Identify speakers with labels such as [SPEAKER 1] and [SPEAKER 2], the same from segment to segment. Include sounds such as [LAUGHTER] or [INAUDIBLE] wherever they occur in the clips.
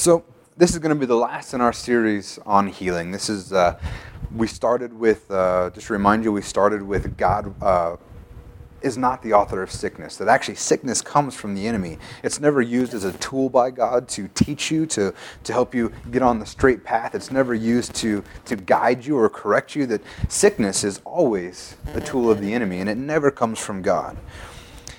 [SPEAKER 1] So, this is going to be the last in our series on healing. This is, uh, we started with, uh, just to remind you, we started with God uh, is not the author of sickness. That actually sickness comes from the enemy. It's never used as a tool by God to teach you, to, to help you get on the straight path. It's never used to, to guide you or correct you. That sickness is always a tool of the enemy, and it never comes from God.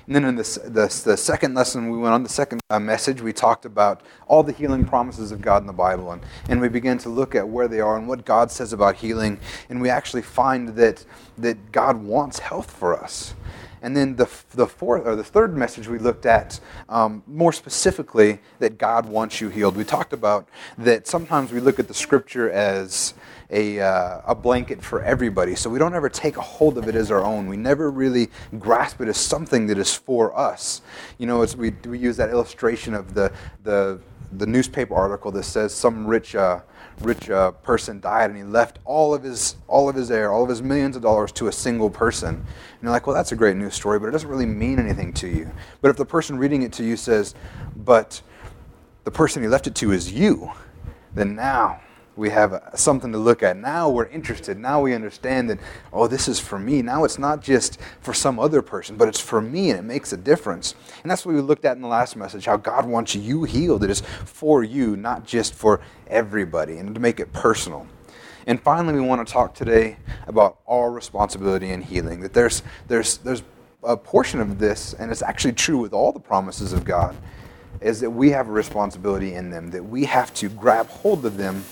[SPEAKER 1] And then in the, the, the second lesson, we went on the second uh, message, we talked about all the healing promises of God in the Bible. And, and we began to look at where they are and what God says about healing. And we actually find that, that God wants health for us. And then the, the fourth or the third message we looked at um, more specifically that God wants you healed. We talked about that sometimes we look at the scripture as a, uh, a blanket for everybody. So we don't ever take a hold of it as our own. We never really grasp it as something that is for us. You know, as we, we use that illustration of the, the, the newspaper article that says some rich uh, rich uh, person died and he left all of his all of his heir, all of his millions of dollars to a single person. And you're like, well, that's a great news story, but it doesn't really mean anything to you. But if the person reading it to you says, but the person he left it to is you, then now we have something to look at. Now we're interested. Now we understand that, oh, this is for me. Now it's not just for some other person, but it's for me and it makes a difference. And that's what we looked at in the last message how God wants you healed. It is for you, not just for everybody, and to make it personal. And finally, we want to talk today about our responsibility in healing. That there's, there's, there's a portion of this, and it's actually true with all the promises of God, is that we have a responsibility in them, that we have to grab hold of them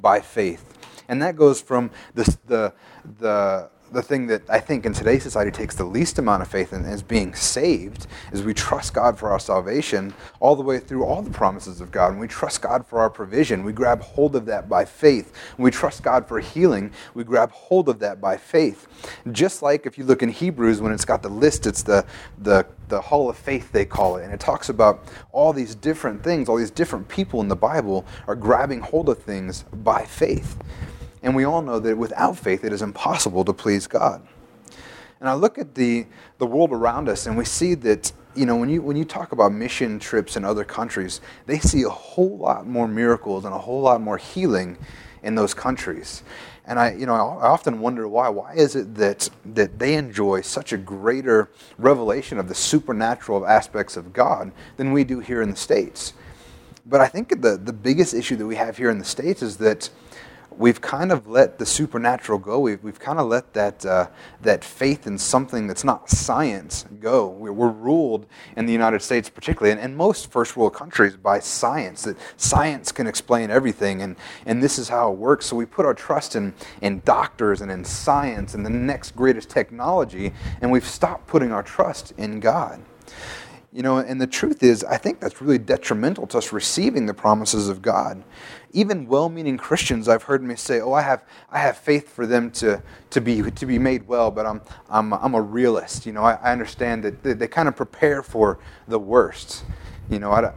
[SPEAKER 1] by faith. And that goes from the, the, the the thing that I think in today's society takes the least amount of faith in is being saved, is we trust God for our salvation all the way through all the promises of God. And we trust God for our provision. We grab hold of that by faith. We trust God for healing, we grab hold of that by faith. Just like if you look in Hebrews when it's got the list, it's the, the, the hall of faith, they call it. And it talks about all these different things, all these different people in the Bible are grabbing hold of things by faith. And we all know that without faith, it is impossible to please God. And I look at the, the world around us and we see that, you know, when you, when you talk about mission trips in other countries, they see a whole lot more miracles and a whole lot more healing in those countries. And I, you know, I often wonder why. Why is it that, that they enjoy such a greater revelation of the supernatural aspects of God than we do here in the States? But I think the, the biggest issue that we have here in the States is that we've kind of let the supernatural go. We've, we've kind of let that, uh, that faith in something that's not science go. We're, we're ruled in the United States, particularly, and, and, most first world countries, by science, that science can explain everything, and, and this is how it works. So we put our trust in, in doctors and in science and the next greatest technology, and we've stopped putting our trust in God. You know, and the truth is, I think that's really detrimental to us receiving the promises of God. Even well-meaning Christians, I've heard me say, "Oh, I have, I have faith for them to, to be to be made well," but I'm, I'm, I'm a realist. You know, I, I understand that they, they, kind of prepare for the worst. You know, I,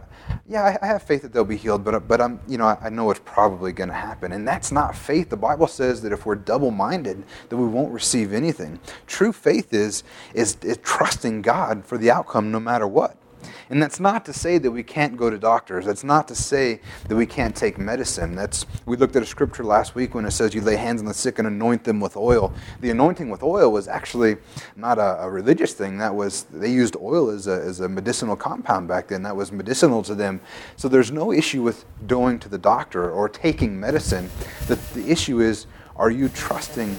[SPEAKER 1] yeah, I, have faith that they'll be healed, but, but I'm, you know, I, know it's probably going to happen. And that's not faith. The Bible says that if we're double-minded, that we won't receive anything. True faith is, is, is trusting God for the outcome no matter what. And that's not to say that we can't go to doctors. That's not to say that we can't take medicine. That's we looked at a scripture last week when it says you lay hands on the sick and anoint them with oil. The anointing with oil was actually not a, a religious thing. That was they used oil as a, as a medicinal compound back then. That was medicinal to them. So there's no issue with going to the doctor or taking medicine. The, the issue is are you trusting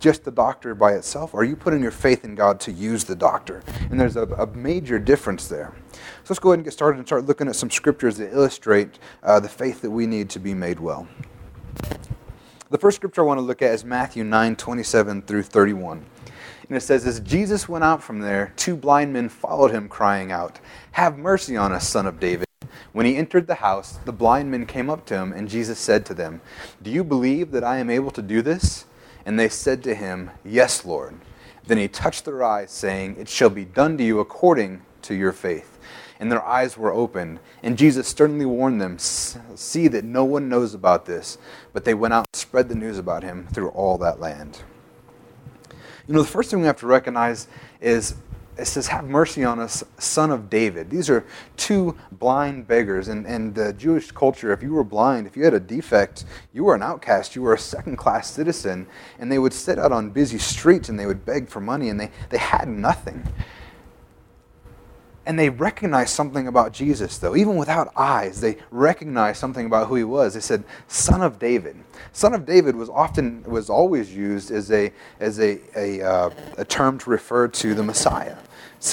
[SPEAKER 1] just the doctor by itself? Or are you putting your faith in God to use the doctor? And there's a, a major difference there. So let's go ahead and get started and start looking at some scriptures that illustrate uh, the faith that we need to be made well. The first scripture I want to look at is Matthew 9 27 through 31. And it says, As Jesus went out from there, two blind men followed him, crying out, Have mercy on us, son of David. When he entered the house, the blind men came up to him, and Jesus said to them, Do you believe that I am able to do this? And they said to him, Yes, Lord. Then he touched their eyes, saying, It shall be done to you according to your faith. And their eyes were opened. And Jesus sternly warned them, See that no one knows about this. But they went out and spread the news about him through all that land. You know, the first thing we have to recognize is it says, Have mercy on us, son of David. These are two blind beggars. And, and the Jewish culture, if you were blind, if you had a defect, you were an outcast, you were a second class citizen. And they would sit out on busy streets and they would beg for money, and they, they had nothing. And they recognized something about Jesus, though. Even without eyes, they recognized something about who he was. They said, Son of David. Son of David was often, was always used as a, as a, a, uh, a term to refer to the Messiah.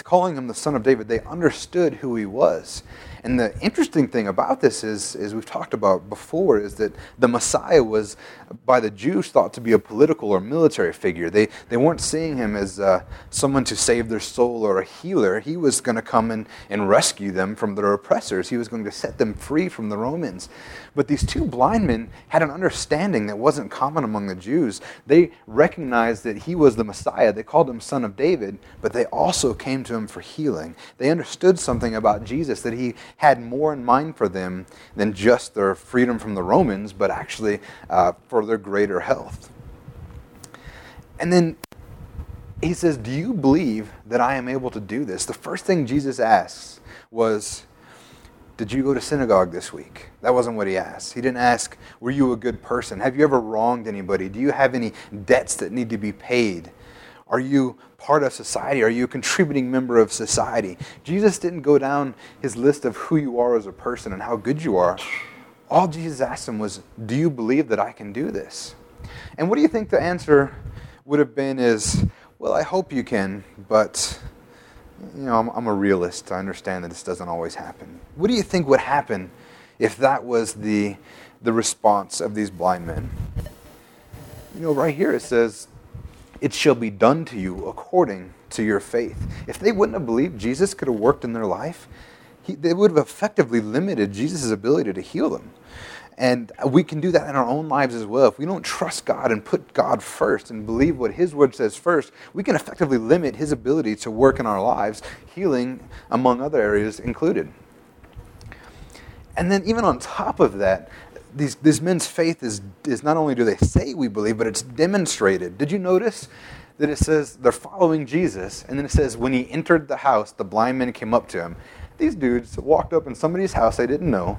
[SPEAKER 1] Calling him the Son of David, they understood who he was. And the interesting thing about this is, as we've talked about before, is that the Messiah was, by the Jews, thought to be a political or military figure. They, they weren't seeing him as uh, someone to save their soul or a healer. He was going to come in and rescue them from their oppressors, he was going to set them free from the Romans. But these two blind men had an understanding that wasn't common among the Jews. They recognized that he was the Messiah. They called him Son of David, but they also came to him for healing. They understood something about Jesus that he had more in mind for them than just their freedom from the Romans, but actually uh, for their greater health. And then he says, Do you believe that I am able to do this? The first thing Jesus asks was, Did you go to synagogue this week? That wasn't what he asked. He didn't ask, Were you a good person? Have you ever wronged anybody? Do you have any debts that need to be paid? Are you part of society? Are you a contributing member of society? Jesus didn't go down his list of who you are as a person and how good you are. All Jesus asked him was, Do you believe that I can do this? And what do you think the answer would have been is, Well, I hope you can, but you know, I'm, I'm a realist. I understand that this doesn't always happen. What do you think would happen if that was the, the response of these blind men? You know, right here it says, it shall be done to you according to your faith. If they wouldn't have believed Jesus could have worked in their life, he, they would have effectively limited Jesus' ability to heal them. And we can do that in our own lives as well. If we don't trust God and put God first and believe what His Word says first, we can effectively limit His ability to work in our lives, healing among other areas included. And then, even on top of that, these, these men's faith is, is not only do they say we believe, but it's demonstrated. Did you notice that it says they're following Jesus, and then it says when he entered the house, the blind men came up to him. These dudes walked up in somebody's house they didn't know.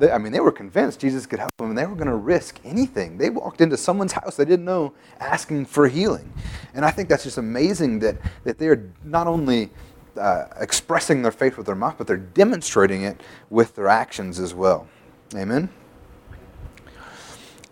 [SPEAKER 1] They, I mean, they were convinced Jesus could help them, and they were going to risk anything. They walked into someone's house they didn't know, asking for healing. And I think that's just amazing that, that they are not only uh, expressing their faith with their mouth, but they're demonstrating it with their actions as well. Amen.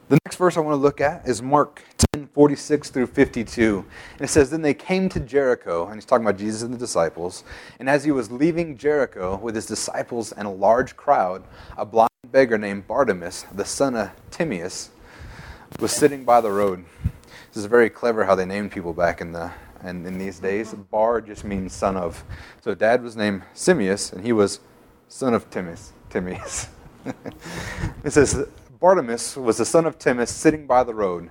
[SPEAKER 1] The next verse I want to look at is Mark 10 46 through 52. And it says, Then they came to Jericho, and he's talking about Jesus and the disciples. And as he was leaving Jericho with his disciples and a large crowd, a blind beggar named Bartimaeus, the son of Timaeus, was sitting by the road. This is very clever how they named people back in the and in these days. Bar just means son of. So dad was named Simeus, and he was son of Timaeus. Timaeus. [LAUGHS] it says, Bartimaeus was the son of Timaeus sitting by the road.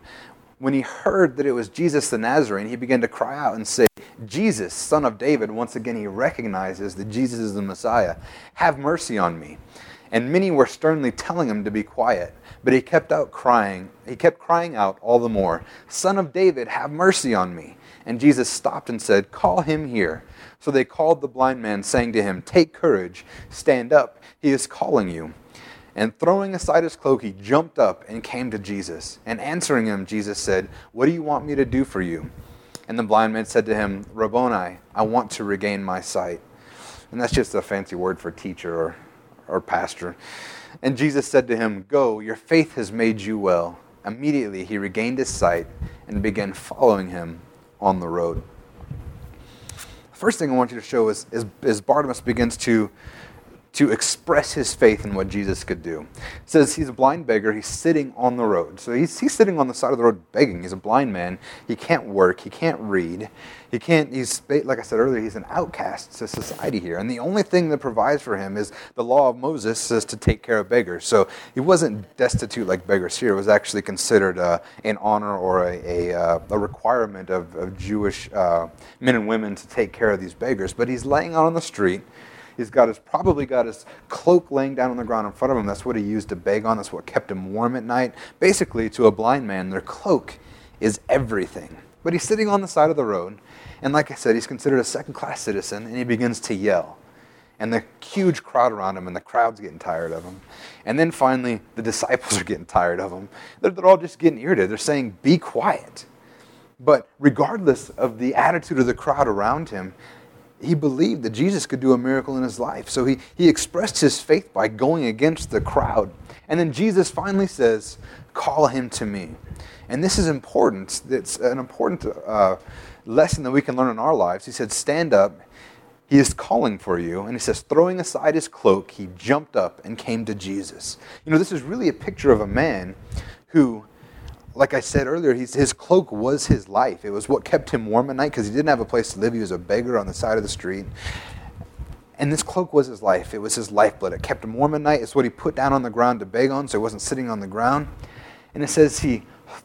[SPEAKER 1] When he heard that it was Jesus the Nazarene, he began to cry out and say, Jesus, son of David. Once again, he recognizes that Jesus is the Messiah. Have mercy on me. And many were sternly telling him to be quiet, but he kept out crying. He kept crying out all the more, Son of David, have mercy on me. And Jesus stopped and said, Call him here. So they called the blind man, saying to him, Take courage, stand up, he is calling you. And throwing aside his cloak, he jumped up and came to Jesus. And answering him, Jesus said, What do you want me to do for you? And the blind man said to him, Rabboni, I want to regain my sight. And that's just a fancy word for teacher or, or pastor. And Jesus said to him, Go, your faith has made you well. Immediately he regained his sight and began following him on the road. The First thing I want you to show is, is, is Bartimaeus begins to to express his faith in what Jesus could do. It says he's a blind beggar. He's sitting on the road. So he's, he's sitting on the side of the road begging. He's a blind man. He can't work. He can't read. He can't, he's, like I said earlier, he's an outcast to society here. And the only thing that provides for him is the law of Moses says to take care of beggars. So he wasn't destitute like beggars here. It was actually considered uh, an honor or a, a, uh, a requirement of, of Jewish uh, men and women to take care of these beggars. But he's laying out on the street He's got his probably got his cloak laying down on the ground in front of him. That's what he used to beg on. That's what kept him warm at night. Basically, to a blind man, their cloak is everything. But he's sitting on the side of the road, and like I said, he's considered a second class citizen, and he begins to yell. And the huge crowd around him, and the crowd's getting tired of him. And then finally, the disciples are getting tired of him. They're, they're all just getting irritated. They're saying, Be quiet. But regardless of the attitude of the crowd around him, he believed that Jesus could do a miracle in his life. So he, he expressed his faith by going against the crowd. And then Jesus finally says, Call him to me. And this is important. It's an important uh, lesson that we can learn in our lives. He said, Stand up. He is calling for you. And he says, throwing aside his cloak, he jumped up and came to Jesus. You know, this is really a picture of a man who like I said earlier, his cloak was his life. It was what kept him warm at night because he didn't have a place to live. He was a beggar on the side of the street. And this cloak was his life. It was his lifeblood. It kept him warm at night. It's what he put down on the ground to beg on, so he wasn't sitting on the ground. And it says he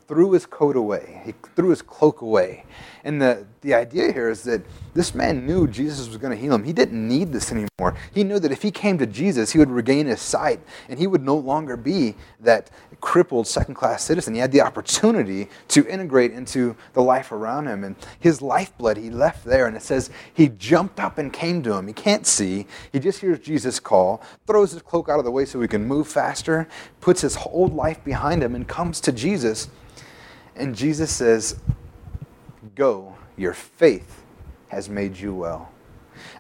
[SPEAKER 1] threw his coat away, he threw his cloak away. And the, the idea here is that this man knew Jesus was going to heal him. He didn't need this anymore. He knew that if he came to Jesus, he would regain his sight and he would no longer be that crippled second class citizen. He had the opportunity to integrate into the life around him. And his lifeblood, he left there. And it says he jumped up and came to him. He can't see. He just hears Jesus call, throws his cloak out of the way so he can move faster, puts his old life behind him, and comes to Jesus. And Jesus says, Go, your faith has made you well.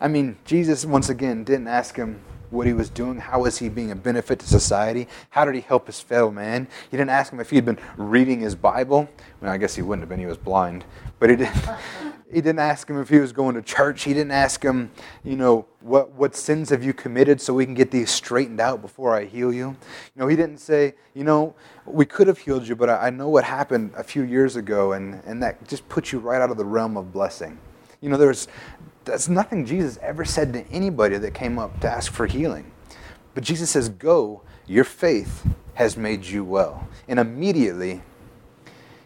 [SPEAKER 1] I mean, Jesus, once again, didn't ask him what he was doing, how was he being a benefit to society, how did he help his fellow man. He didn't ask him if he had been reading his Bible. Well, I guess he wouldn't have been, he was blind. But he didn't, [LAUGHS] he didn't ask him if he was going to church. He didn't ask him, you know, what, what sins have you committed so we can get these straightened out before I heal you. You know, he didn't say, you know, we could have healed you, but I, I know what happened a few years ago, and, and that just puts you right out of the realm of blessing. You know, there's that's nothing Jesus ever said to anybody that came up to ask for healing. But Jesus says, Go, your faith has made you well. And immediately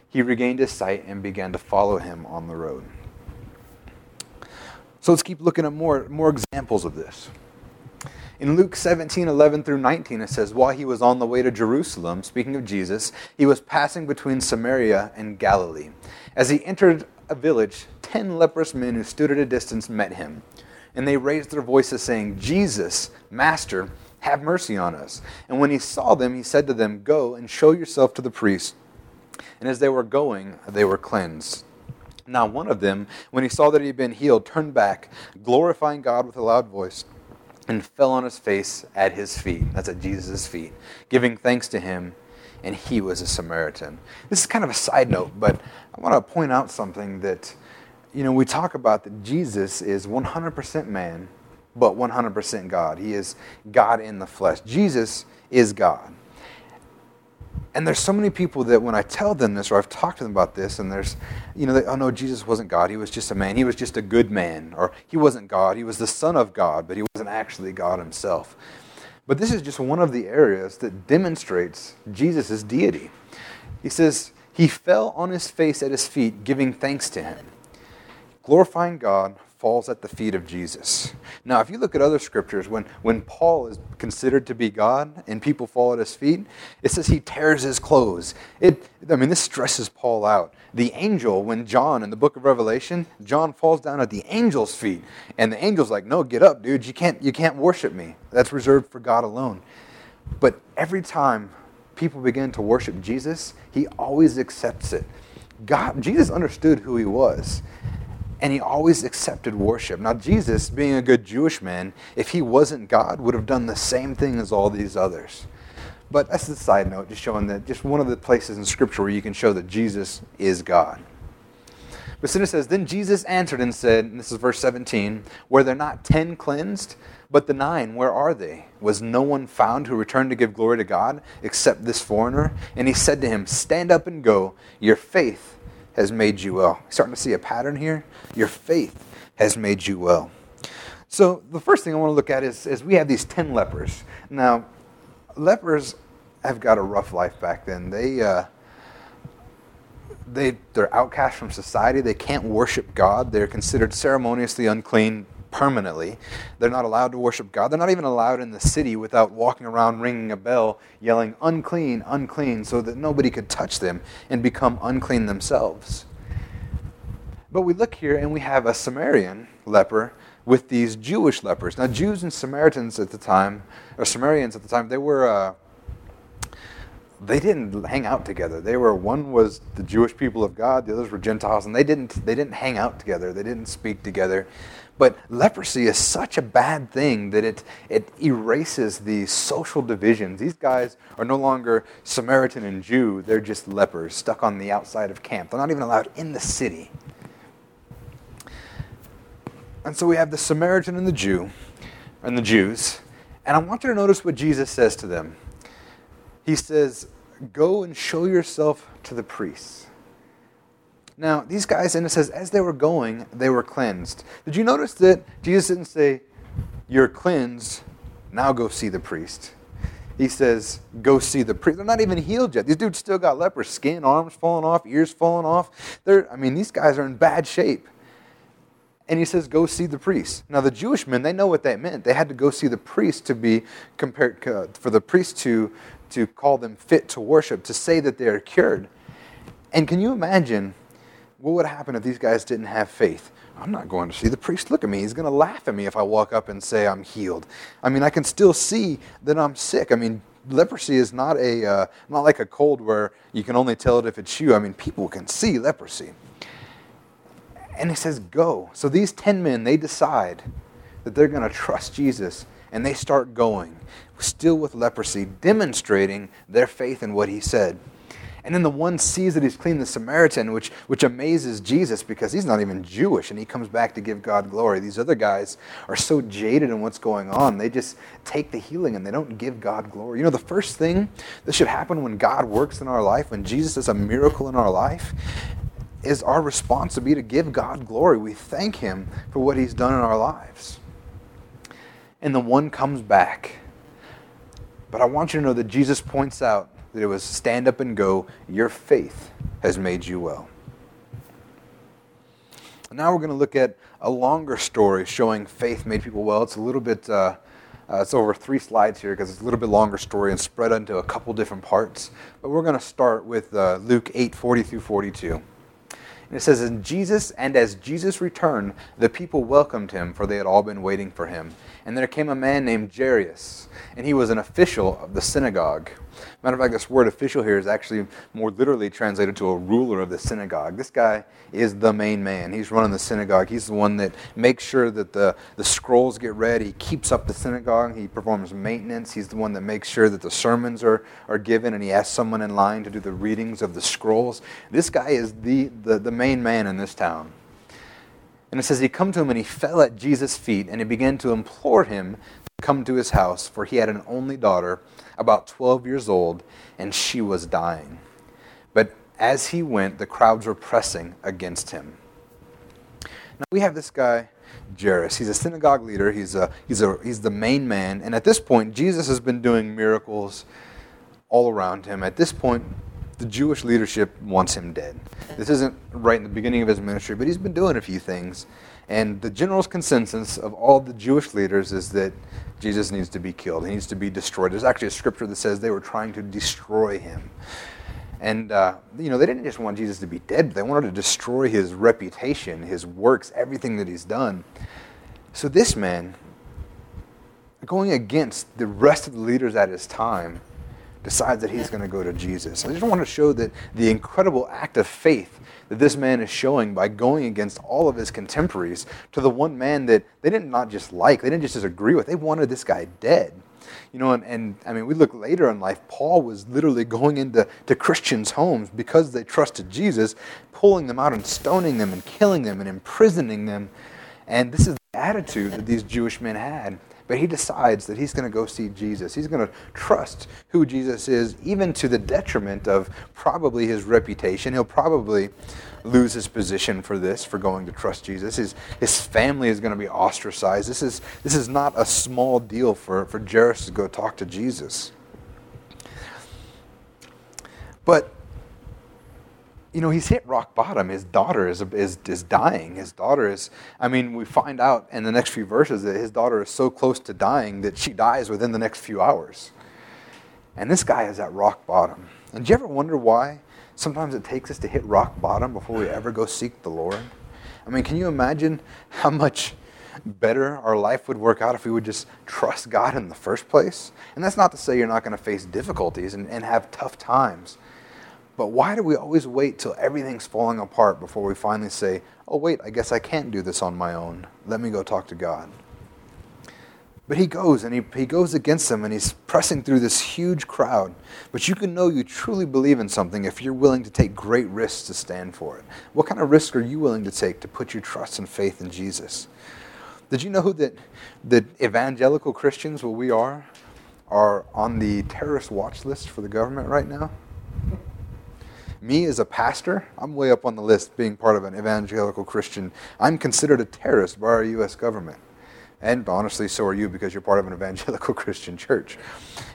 [SPEAKER 1] he regained his sight and began to follow him on the road. So let's keep looking at more, more examples of this. In Luke 17, 11 through 19, it says, While he was on the way to Jerusalem, speaking of Jesus, he was passing between Samaria and Galilee. As he entered a village, ten leprous men who stood at a distance met him. And they raised their voices, saying, Jesus, Master, have mercy on us. And when he saw them, he said to them, Go and show yourself to the priest. And as they were going, they were cleansed. Now, one of them, when he saw that he had been healed, turned back, glorifying God with a loud voice, and fell on his face at his feet. That's at Jesus' feet, giving thanks to him and he was a Samaritan. This is kind of a side note, but I want to point out something that, you know, we talk about that Jesus is 100% man, but 100% God. He is God in the flesh. Jesus is God. And there's so many people that when I tell them this, or I've talked to them about this, and there's, you know, they, oh no, Jesus wasn't God. He was just a man. He was just a good man. Or he wasn't God. He was the Son of God, but he wasn't actually God himself. But this is just one of the areas that demonstrates Jesus' deity. He says, He fell on his face at his feet, giving thanks to him. Glorifying God falls at the feet of Jesus. Now, if you look at other scriptures, when, when Paul is considered to be God and people fall at his feet, it says he tears his clothes. It, I mean, this stresses Paul out. The angel, when John in the book of Revelation, John falls down at the angel's feet, and the angel's like, "No, get up, dude. You can't, you can't worship me. That's reserved for God alone." But every time people begin to worship Jesus, he always accepts it. God, Jesus understood who he was and he always accepted worship. Now, Jesus, being a good Jewish man, if he wasn't God, would have done the same thing as all these others. But that's the side note, just showing that just one of the places in Scripture where you can show that Jesus is God. But then it says, Then Jesus answered and said, and this is verse 17, Were there not ten cleansed? But the nine, where are they? Was no one found who returned to give glory to God except this foreigner? And he said to him, Stand up and go. Your faith has made you well. Starting to see a pattern here? Your faith has made you well. So the first thing I want to look at is, is we have these 10 lepers. Now, lepers have got a rough life back then. They, uh, they, they're outcast from society. They can't worship God. They're considered ceremoniously unclean permanently. They're not allowed to worship God. They're not even allowed in the city without walking around ringing a bell, yelling, unclean, unclean, so that nobody could touch them and become unclean themselves. But we look here and we have a Samaritan leper with these Jewish lepers. Now, Jews and Samaritans at the time, or Samaritans at the time, they were. Uh, they didn't hang out together. They were one was the Jewish people of God, the others were Gentiles, and they didn't they didn't hang out together. They didn't speak together. But leprosy is such a bad thing that it, it erases the social divisions. These guys are no longer Samaritan and Jew, they're just lepers stuck on the outside of camp. They're not even allowed in the city. And so we have the Samaritan and the Jew, and the Jews. And I want you to notice what Jesus says to them. He says, Go and show yourself to the priests. Now, these guys, and it says, as they were going, they were cleansed. Did you notice that Jesus didn't say, You're cleansed, now go see the priest? He says, Go see the priest. They're not even healed yet. These dudes still got leper skin, arms falling off, ears falling off. They're, I mean, these guys are in bad shape. And he says, Go see the priest. Now, the Jewish men, they know what that meant. They had to go see the priest to be compared, uh, for the priest to, to call them fit to worship, to say that they are cured. And can you imagine what would happen if these guys didn't have faith? I'm not going to see the priest look at me. He's going to laugh at me if I walk up and say I'm healed. I mean, I can still see that I'm sick. I mean, leprosy is not a uh, not like a cold where you can only tell it if it's you. I mean, people can see leprosy. And he says, "Go." So these 10 men, they decide that they're going to trust Jesus and they start going, still with leprosy, demonstrating their faith in what he said. And then the one sees that he's cleaned the Samaritan, which, which amazes Jesus because he's not even Jewish and he comes back to give God glory. These other guys are so jaded in what's going on, they just take the healing and they don't give God glory. You know, the first thing that should happen when God works in our life, when Jesus does a miracle in our life, is our response to be to give God glory. We thank Him for what He's done in our lives. And the one comes back. But I want you to know that Jesus points out that it was stand up and go, your faith has made you well. Now we're going to look at a longer story showing faith made people well. It's a little bit, uh, uh, it's over three slides here because it's a little bit longer story and spread into a couple different parts. But we're going to start with uh, Luke 8 40 through 42. And it says, And Jesus, and as Jesus returned, the people welcomed him, for they had all been waiting for him. And there came a man named Jairus, and he was an official of the synagogue. Matter of fact, this word official here is actually more literally translated to a ruler of the synagogue. This guy is the main man. He's running the synagogue. He's the one that makes sure that the, the scrolls get read. He keeps up the synagogue. He performs maintenance. He's the one that makes sure that the sermons are, are given, and he asks someone in line to do the readings of the scrolls. This guy is the, the, the main man in this town. And it says he come to him and he fell at Jesus' feet and he began to implore him to come to his house, for he had an only daughter about 12 years old, and she was dying. But as he went, the crowds were pressing against him. Now we have this guy, Jairus. He's a synagogue leader. He's, a, he's, a, he's the main man. And at this point, Jesus has been doing miracles all around him. At this point, the Jewish leadership wants him dead. This isn't right in the beginning of his ministry, but he's been doing a few things. And the general consensus of all the Jewish leaders is that Jesus needs to be killed. He needs to be destroyed. There's actually a scripture that says they were trying to destroy him. And, uh, you know, they didn't just want Jesus to be dead, they wanted to destroy his reputation, his works, everything that he's done. So this man, going against the rest of the leaders at his time, decides that he's going to go to Jesus. I just want to show that the incredible act of faith that this man is showing by going against all of his contemporaries to the one man that they didn't not just like, they didn't just disagree with, they wanted this guy dead. You know, and, and I mean, we look later in life, Paul was literally going into to Christians' homes because they trusted Jesus, pulling them out and stoning them and killing them and imprisoning them. And this is the attitude that these Jewish men had. But he decides that he's going to go see Jesus. He's going to trust who Jesus is, even to the detriment of probably his reputation. He'll probably lose his position for this, for going to trust Jesus. His, his family is going to be ostracized. This is, this is not a small deal for, for Jairus to go talk to Jesus. But you know, he's hit rock bottom. His daughter is, is, is dying. His daughter is, I mean, we find out in the next few verses that his daughter is so close to dying that she dies within the next few hours. And this guy is at rock bottom. And do you ever wonder why sometimes it takes us to hit rock bottom before we ever go seek the Lord? I mean, can you imagine how much better our life would work out if we would just trust God in the first place? And that's not to say you're not going to face difficulties and, and have tough times. But why do we always wait till everything's falling apart before we finally say, oh, wait, I guess I can't do this on my own. Let me go talk to God? But he goes and he, he goes against them and he's pressing through this huge crowd. But you can know you truly believe in something if you're willing to take great risks to stand for it. What kind of risk are you willing to take to put your trust and faith in Jesus? Did you know that, that evangelical Christians, what we are, are on the terrorist watch list for the government right now? Me as a pastor, I'm way up on the list being part of an evangelical Christian. I'm considered a terrorist by our U.S. government. And honestly, so are you because you're part of an evangelical [LAUGHS] Christian church.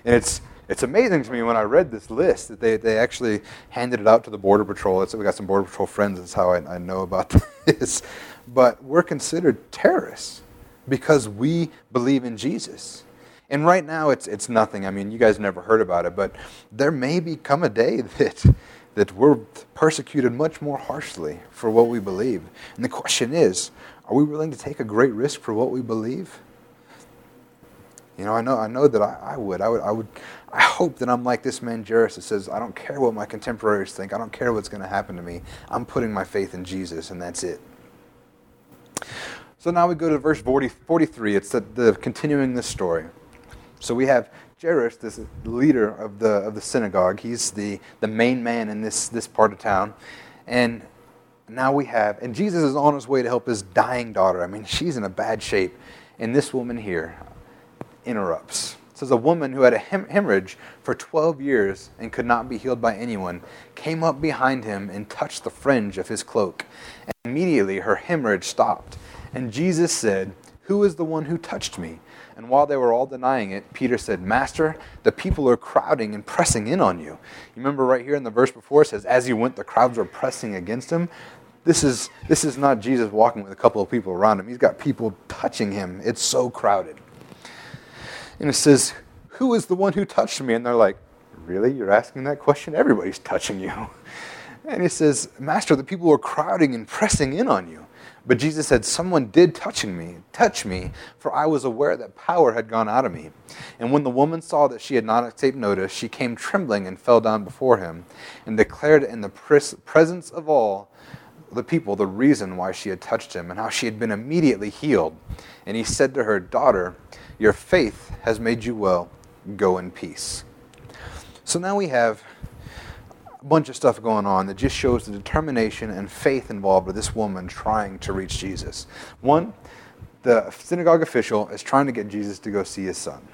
[SPEAKER 1] And it's, it's amazing to me when I read this list that they, they actually handed it out to the Border Patrol. It's, we got some Border Patrol friends, that's how I, I know about [LAUGHS] this. But we're considered terrorists because we believe in Jesus. And right now, it's, it's nothing. I mean, you guys never heard about it, but there may become a day [LAUGHS] that that we're persecuted much more harshly for what we believe. And the question is, are we willing to take a great risk for what we believe? You know, I know, I know that I, I would. I would. I would. I hope that I'm like this man Jairus that says, I don't care what my contemporaries think. I don't care what's going to happen to me. I'm putting my faith in Jesus, and that's it. So now we go to verse 40, 43. It's the, the continuing the story. So we have Jairus, this leader of the, of the synagogue, he's the, the main man in this, this part of town. And now we have, and Jesus is on his way to help his dying daughter. I mean, she's in a bad shape. And this woman here interrupts. It says, A woman who had a hem- hemorrhage for 12 years and could not be healed by anyone came up behind him and touched the fringe of his cloak. And immediately her hemorrhage stopped. And Jesus said, Who is the one who touched me? And while they were all denying it, Peter said, Master, the people are crowding and pressing in on you. You remember right here in the verse before, it says, As he went, the crowds were pressing against him. This is, this is not Jesus walking with a couple of people around him. He's got people touching him. It's so crowded. And it says, Who is the one who touched me? And they're like, Really? You're asking that question? Everybody's touching you. [LAUGHS] And he says, Master, the people are crowding and pressing in on you. But Jesus said, Someone did touching me, touch me, for I was aware that power had gone out of me. And when the woman saw that she had not escaped notice, she came trembling and fell down before him, and declared in the presence of all the people the reason why she had touched him, and how she had been immediately healed. And he said to her, Daughter, your faith has made you well. Go in peace. So now we have a bunch of stuff going on that just shows the determination and faith involved with this woman trying to reach Jesus. One, the synagogue official is trying to get Jesus to go see his son.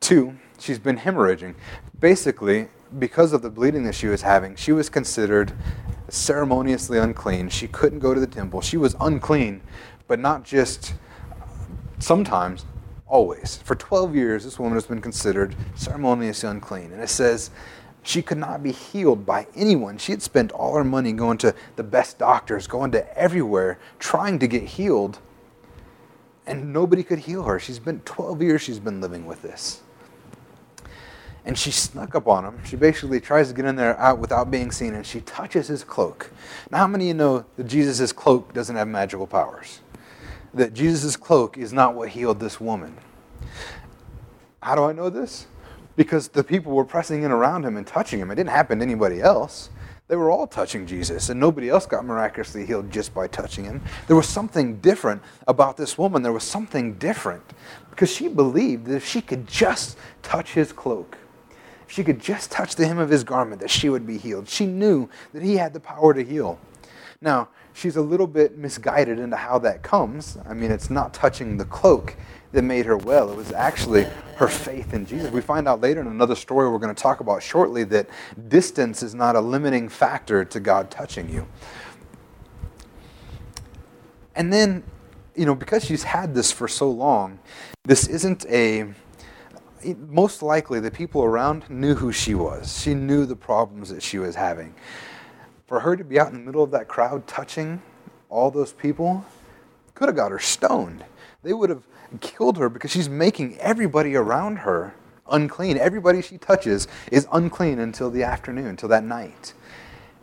[SPEAKER 1] Two, she's been hemorrhaging. Basically, because of the bleeding that she was having, she was considered ceremoniously unclean. She couldn't go to the temple. She was unclean, but not just sometimes, always. For 12 years, this woman has been considered ceremoniously unclean. And it says she could not be healed by anyone. She had spent all her money going to the best doctors, going to everywhere, trying to get healed. And nobody could heal her. She's been 12 years she's been living with this. And she snuck up on him. She basically tries to get in there out without being seen, and she touches his cloak. Now, how many of you know that Jesus' cloak doesn't have magical powers? That Jesus' cloak is not what healed this woman. How do I know this? Because the people were pressing in around him and touching him. It didn't happen to anybody else. They were all touching Jesus, and nobody else got miraculously healed just by touching him. There was something different about this woman. There was something different because she believed that if she could just touch his cloak, if she could just touch the hem of his garment, that she would be healed. She knew that he had the power to heal. Now, she's a little bit misguided into how that comes. I mean, it's not touching the cloak, that made her well. It was actually her faith in Jesus. We find out later in another story we're going to talk about shortly that distance is not a limiting factor to God touching you. And then, you know, because she's had this for so long, this isn't a. Most likely, the people around knew who she was. She knew the problems that she was having. For her to be out in the middle of that crowd touching all those people could have got her stoned. They would have killed her because she's making everybody around her unclean. Everybody she touches is unclean until the afternoon, until that night.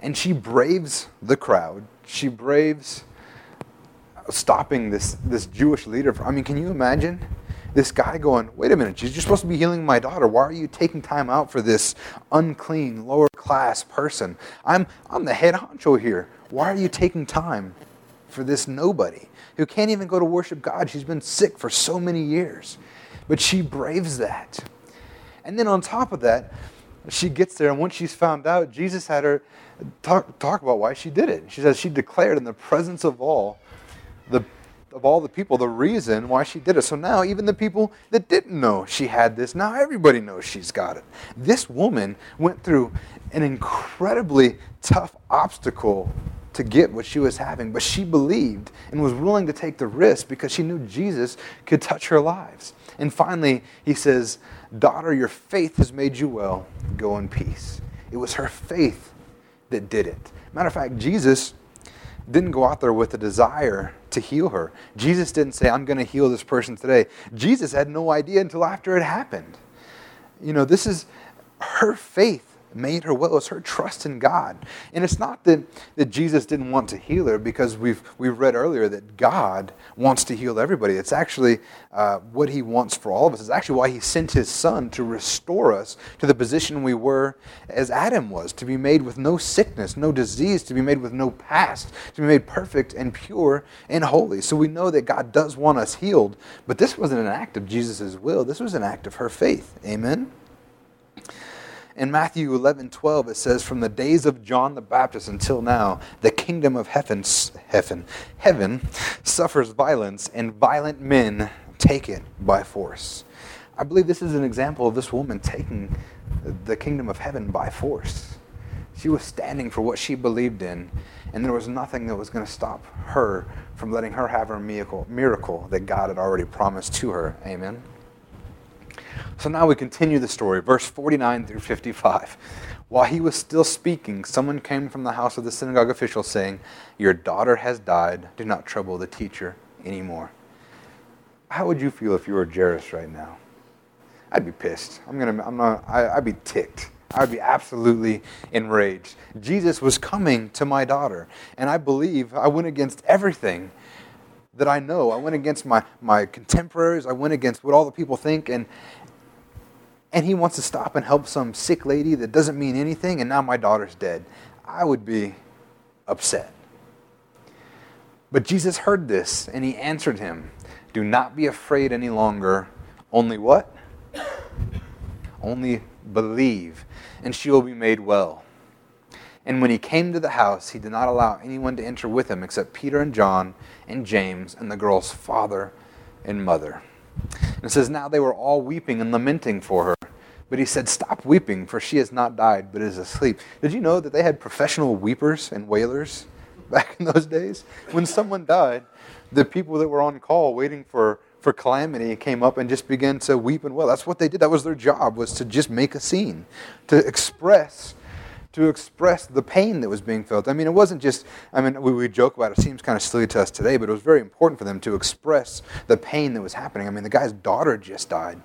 [SPEAKER 1] And she braves the crowd. She braves stopping this, this Jewish leader. From, I mean, can you imagine? This guy going, wait a minute, you're supposed to be healing my daughter. Why are you taking time out for this unclean, lower class person? I'm, I'm the head honcho here. Why are you taking time for this nobody who can't even go to worship God? She's been sick for so many years. But she braves that. And then on top of that, she gets there, and once she's found out, Jesus had her talk, talk about why she did it. She says she declared in the presence of all the of all the people the reason why she did it. So now even the people that didn't know she had this, now everybody knows she's got it. This woman went through an incredibly tough obstacle to get what she was having, but she believed and was willing to take the risk because she knew Jesus could touch her lives. And finally, he says, Daughter, your faith has made you well. Go in peace. It was her faith that did it. Matter of fact, Jesus didn't go out there with a desire to heal her. Jesus didn't say, I'm going to heal this person today. Jesus had no idea until after it happened. You know, this is her faith made her well. Was her trust in God. And it's not that, that Jesus didn't want to heal her because we've, we've read earlier that God wants to heal everybody. It's actually uh, what he wants for all of us. It's actually why he sent his son to restore us to the position we were as Adam was, to be made with no sickness, no disease, to be made with no past, to be made perfect and pure and holy. So we know that God does want us healed, but this wasn't an act of Jesus' will. This was an act of her faith. Amen? In Matthew 11, 12, it says, From the days of John the Baptist until now, the kingdom of heaven, heaven, heaven suffers violence, and violent men take it by force. I believe this is an example of this woman taking the kingdom of heaven by force. She was standing for what she believed in, and there was nothing that was going to stop her from letting her have her miracle, miracle that God had already promised to her. Amen. So now we continue the story, verse 49 through 55. While he was still speaking, someone came from the house of the synagogue official saying, Your daughter has died. Do not trouble the teacher anymore. How would you feel if you were Jairus right now? I'd be pissed. I'm gonna. I'm not. I, I'd be ticked. I'd be absolutely enraged. Jesus was coming to my daughter, and I believe I went against everything that I know. I went against my, my contemporaries. I went against what all the people think, and and he wants to stop and help some sick lady that doesn't mean anything, and now my daughter's dead. I would be upset. But Jesus heard this, and he answered him, Do not be afraid any longer. Only what? Only believe, and she will be made well. And when he came to the house, he did not allow anyone to enter with him except Peter and John and James and the girl's father and mother. And it says, Now they were all weeping and lamenting for her. But he said, Stop weeping, for she has not died, but is asleep. Did you know that they had professional weepers and wailers [LAUGHS] back in those days? When someone died, the people that were on call waiting for, for calamity came up and just began to weep and wail. That's what they did. That was their job, was to just make a scene, to express to express the pain that was being felt. I mean, it wasn't just, I mean, we, we joke about it, it seems kind of silly to us today, but it was very important for them to express the pain that was happening. I mean, the guy's daughter just died.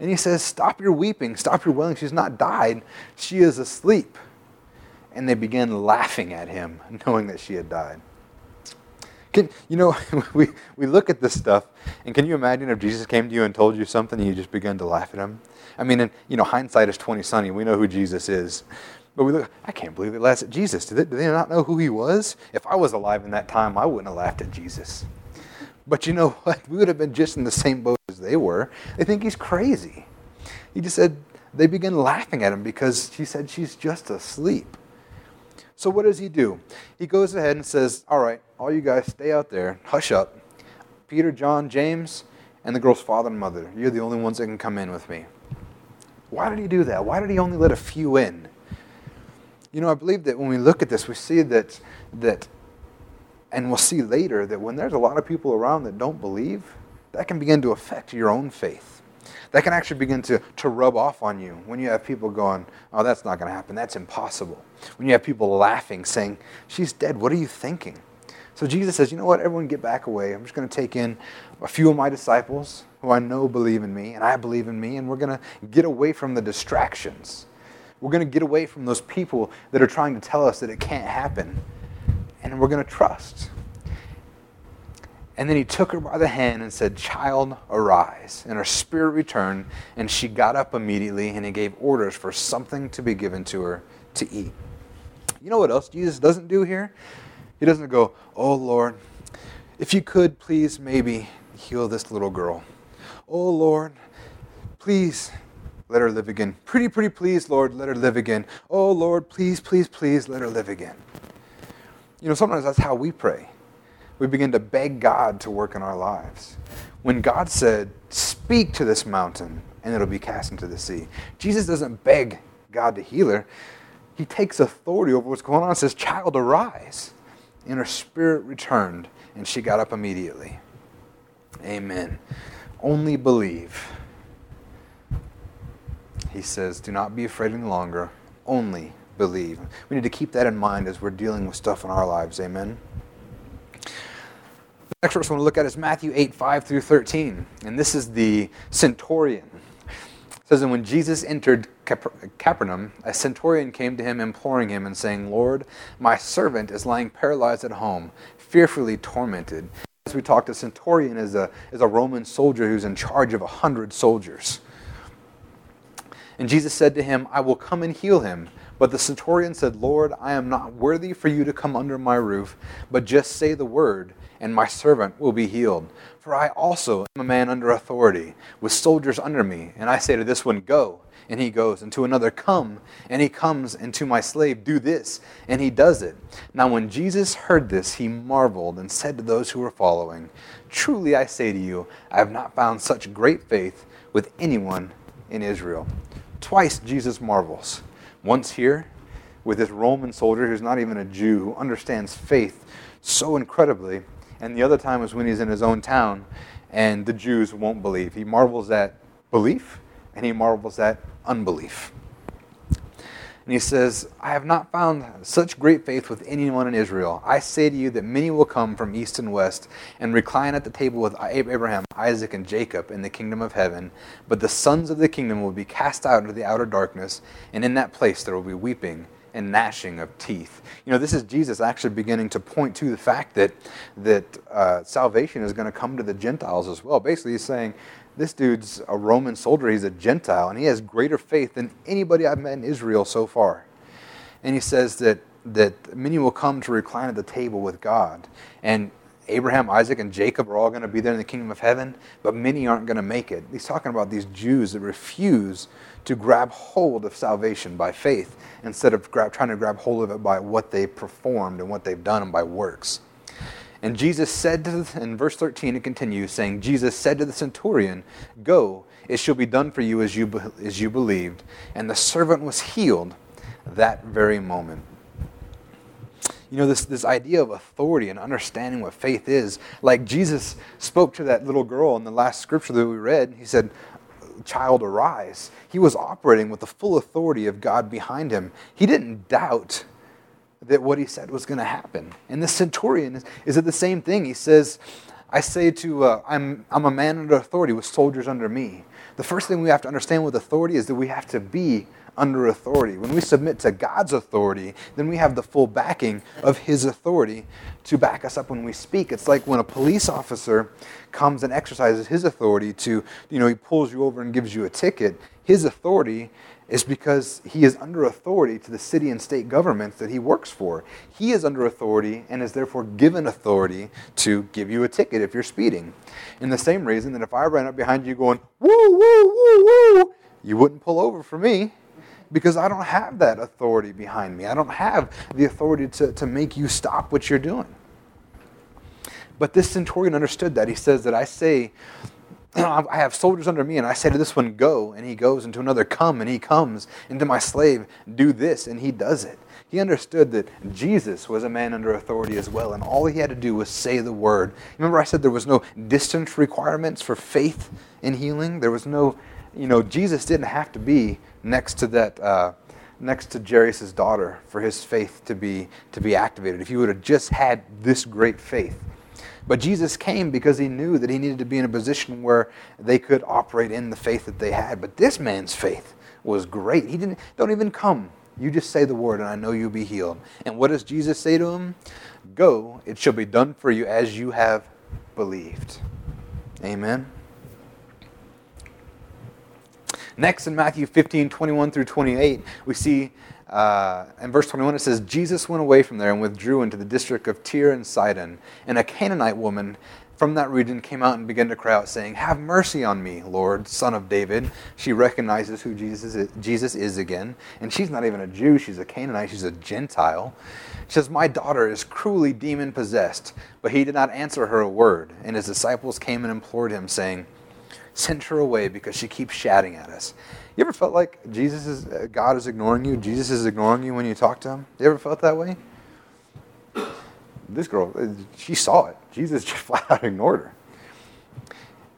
[SPEAKER 1] And he says, Stop your weeping, stop your wailing. She's not died, she is asleep. And they began laughing at him, [LAUGHS] knowing that she had died. Can, you know, [LAUGHS] we, we look at this stuff, and can you imagine if Jesus came to you and told you something and you just began to laugh at him? I mean, and, you know, hindsight is 20 sunny. We know who Jesus is. But we look, I can't believe they laughed at Jesus. Did they, did they not know who he was? If I was alive in that time, I wouldn't have laughed at Jesus. But you know [LAUGHS] what? We would have been just in the same boat they were. They think he's crazy. He just said, they begin laughing at him because he said she's just asleep. So what does he do? He goes ahead and says, All right, all you guys stay out there, hush up. Peter, John, James, and the girl's father and mother, you're the only ones that can come in with me. Why did he do that? Why did he only let a few in? You know, I believe that when we look at this, we see that, that, and we'll see later that when there's a lot of people around that don't believe, that can begin to affect your own faith. That can actually begin to, to rub off on you when you have people going, Oh, that's not going to happen. That's impossible. When you have people laughing, saying, She's dead. What are you thinking? So Jesus says, You know what? Everyone get back away. I'm just going to take in a few of my disciples who I know believe in me, and I believe in me, and we're going to get away from the distractions. We're going to get away from those people that are trying to tell us that it can't happen. And we're going to trust. And then he took her by the hand and said, Child, arise. And her spirit returned, and she got up immediately, and he gave orders for something to be given to her to eat. You know what else Jesus doesn't do here? He doesn't go, Oh Lord, if you could please maybe heal this little girl. Oh Lord, please let her live again. Pretty, pretty please, Lord, let her live again. Oh Lord, please, please, please let her live again. You know, sometimes that's how we pray we begin to beg God to work in our lives. When God said, Speak to this mountain, and it'll be cast into the sea, Jesus doesn't beg God to heal her. He takes authority over what's going on and says, Child, arise. And her spirit returned, and she got up immediately. Amen. Only believe. He says, Do not be afraid any longer. Only believe. We need to keep that in mind as we're dealing with stuff in our lives. Amen. Next verse I want to look at is Matthew 8, 5 through 13. And this is the centurion. It says, And when Jesus entered Capernaum, a centurion came to him, imploring him and saying, Lord, my servant is lying paralyzed at home, fearfully tormented. As we talked, a centurion is a, is a Roman soldier who's in charge of a hundred soldiers. And Jesus said to him, I will come and heal him. But the centurion said, Lord, I am not worthy for you to come under my roof, but just say the word and my servant will be healed. For I also am a man under authority, with soldiers under me. And I say to this one, Go, and he goes, and to another, Come, and he comes, and to my slave, Do this, and he does it. Now when Jesus heard this, he marveled and said to those who were following, Truly I say to you, I have not found such great faith with anyone in Israel. Twice Jesus marvels. Once here, with this Roman soldier who's not even a Jew, who understands faith so incredibly and the other time is when he's in his own town and the Jews won't believe. He marvels at belief and he marvels at unbelief. And he says, I have not found such great faith with anyone in Israel. I say to you that many will come from east and west and recline at the table with Abraham, Isaac, and Jacob in the kingdom of heaven. But the sons of the kingdom will be cast out into the outer darkness, and in that place there will be weeping and gnashing of teeth. You know, this is Jesus actually beginning to point to the fact that, that uh, salvation is going to come to the Gentiles as well. Basically, he's saying, this dude's a Roman soldier, he's a Gentile, and he has greater faith than anybody I've met in Israel so far. And he says that, that many will come to recline at the table with God. And Abraham, Isaac, and Jacob are all going to be there in the kingdom of heaven, but many aren't going to make it. He's talking about these Jews that refuse to grab hold of salvation by faith instead of grab, trying to grab hold of it by what they performed and what they've done and by works. And Jesus said, to the, in verse 13, it continues saying, Jesus said to the centurion, Go, it shall be done for you as you, as you believed. And the servant was healed that very moment. You know, this, this idea of authority and understanding what faith is, like Jesus spoke to that little girl in the last scripture that we read. He said, Child, arise. He was operating with the full authority of God behind him. He didn't doubt that what he said was going to happen. And the centurion is, is it the same thing. He says, I say to, uh, I'm, I'm a man under authority with soldiers under me. The first thing we have to understand with authority is that we have to be under authority. When we submit to God's authority, then we have the full backing of His authority to back us up when we speak. It's like when a police officer comes and exercises his authority to, you know, he pulls you over and gives you a ticket. His authority is because he is under authority to the city and state governments that he works for. He is under authority and is therefore given authority to give you a ticket if you're speeding. In the same reason that if I ran up behind you going, woo, woo, woo, woo, you wouldn't pull over for me because I don't have that authority behind me. I don't have the authority to, to make you stop what you're doing. But this centurion understood that. He says that I say, [CLEARS THROAT] I have soldiers under me, and I say to this one, Go, and he goes, and to another, Come, and he comes, and to my slave, Do this, and he does it. He understood that Jesus was a man under authority as well, and all he had to do was say the word. Remember, I said there was no distance requirements for faith in healing? There was no, you know, Jesus didn't have to be next to that. Uh, next to Jairus' daughter for his faith to be to be activated. If he would have just had this great faith, but Jesus came because he knew that he needed to be in a position where they could operate in the faith that they had. But this man's faith was great. He didn't don't even come. You just say the word and I know you'll be healed. And what does Jesus say to him? Go, it shall be done for you as you have believed. Amen. Next, in Matthew 15, 21 through 28, we see uh, in verse 21 it says, Jesus went away from there and withdrew into the district of Tyre and Sidon. And a Canaanite woman from that region came out and began to cry out, saying, Have mercy on me, Lord, son of David. She recognizes who Jesus is, Jesus is again. And she's not even a Jew, she's a Canaanite, she's a Gentile. She says, My daughter is cruelly demon possessed. But he did not answer her a word. And his disciples came and implored him, saying, Send her away because she keeps shouting at us. You ever felt like Jesus is uh, God is ignoring you? Jesus is ignoring you when you talk to him? You ever felt that way? This girl, uh, she saw it. Jesus [LAUGHS] just flat out ignored her.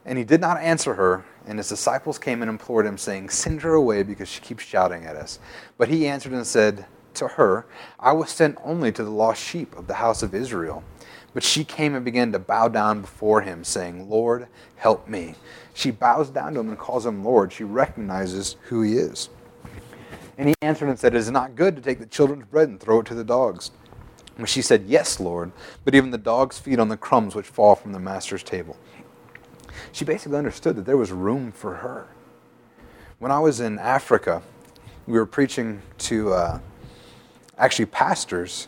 [SPEAKER 1] And he did not answer her, and his disciples came and implored him, saying, Send her away because she keeps shouting at us. But he answered and said to her, I was sent only to the lost sheep of the house of Israel. But she came and began to bow down before him, saying, Lord, help me. She bows down to him and calls him Lord. She recognizes who he is. And he answered and said, It is not good to take the children's bread and throw it to the dogs. And she said, Yes, Lord, but even the dogs feed on the crumbs which fall from the master's table. She basically understood that there was room for her. When I was in Africa, we were preaching to uh, actually pastors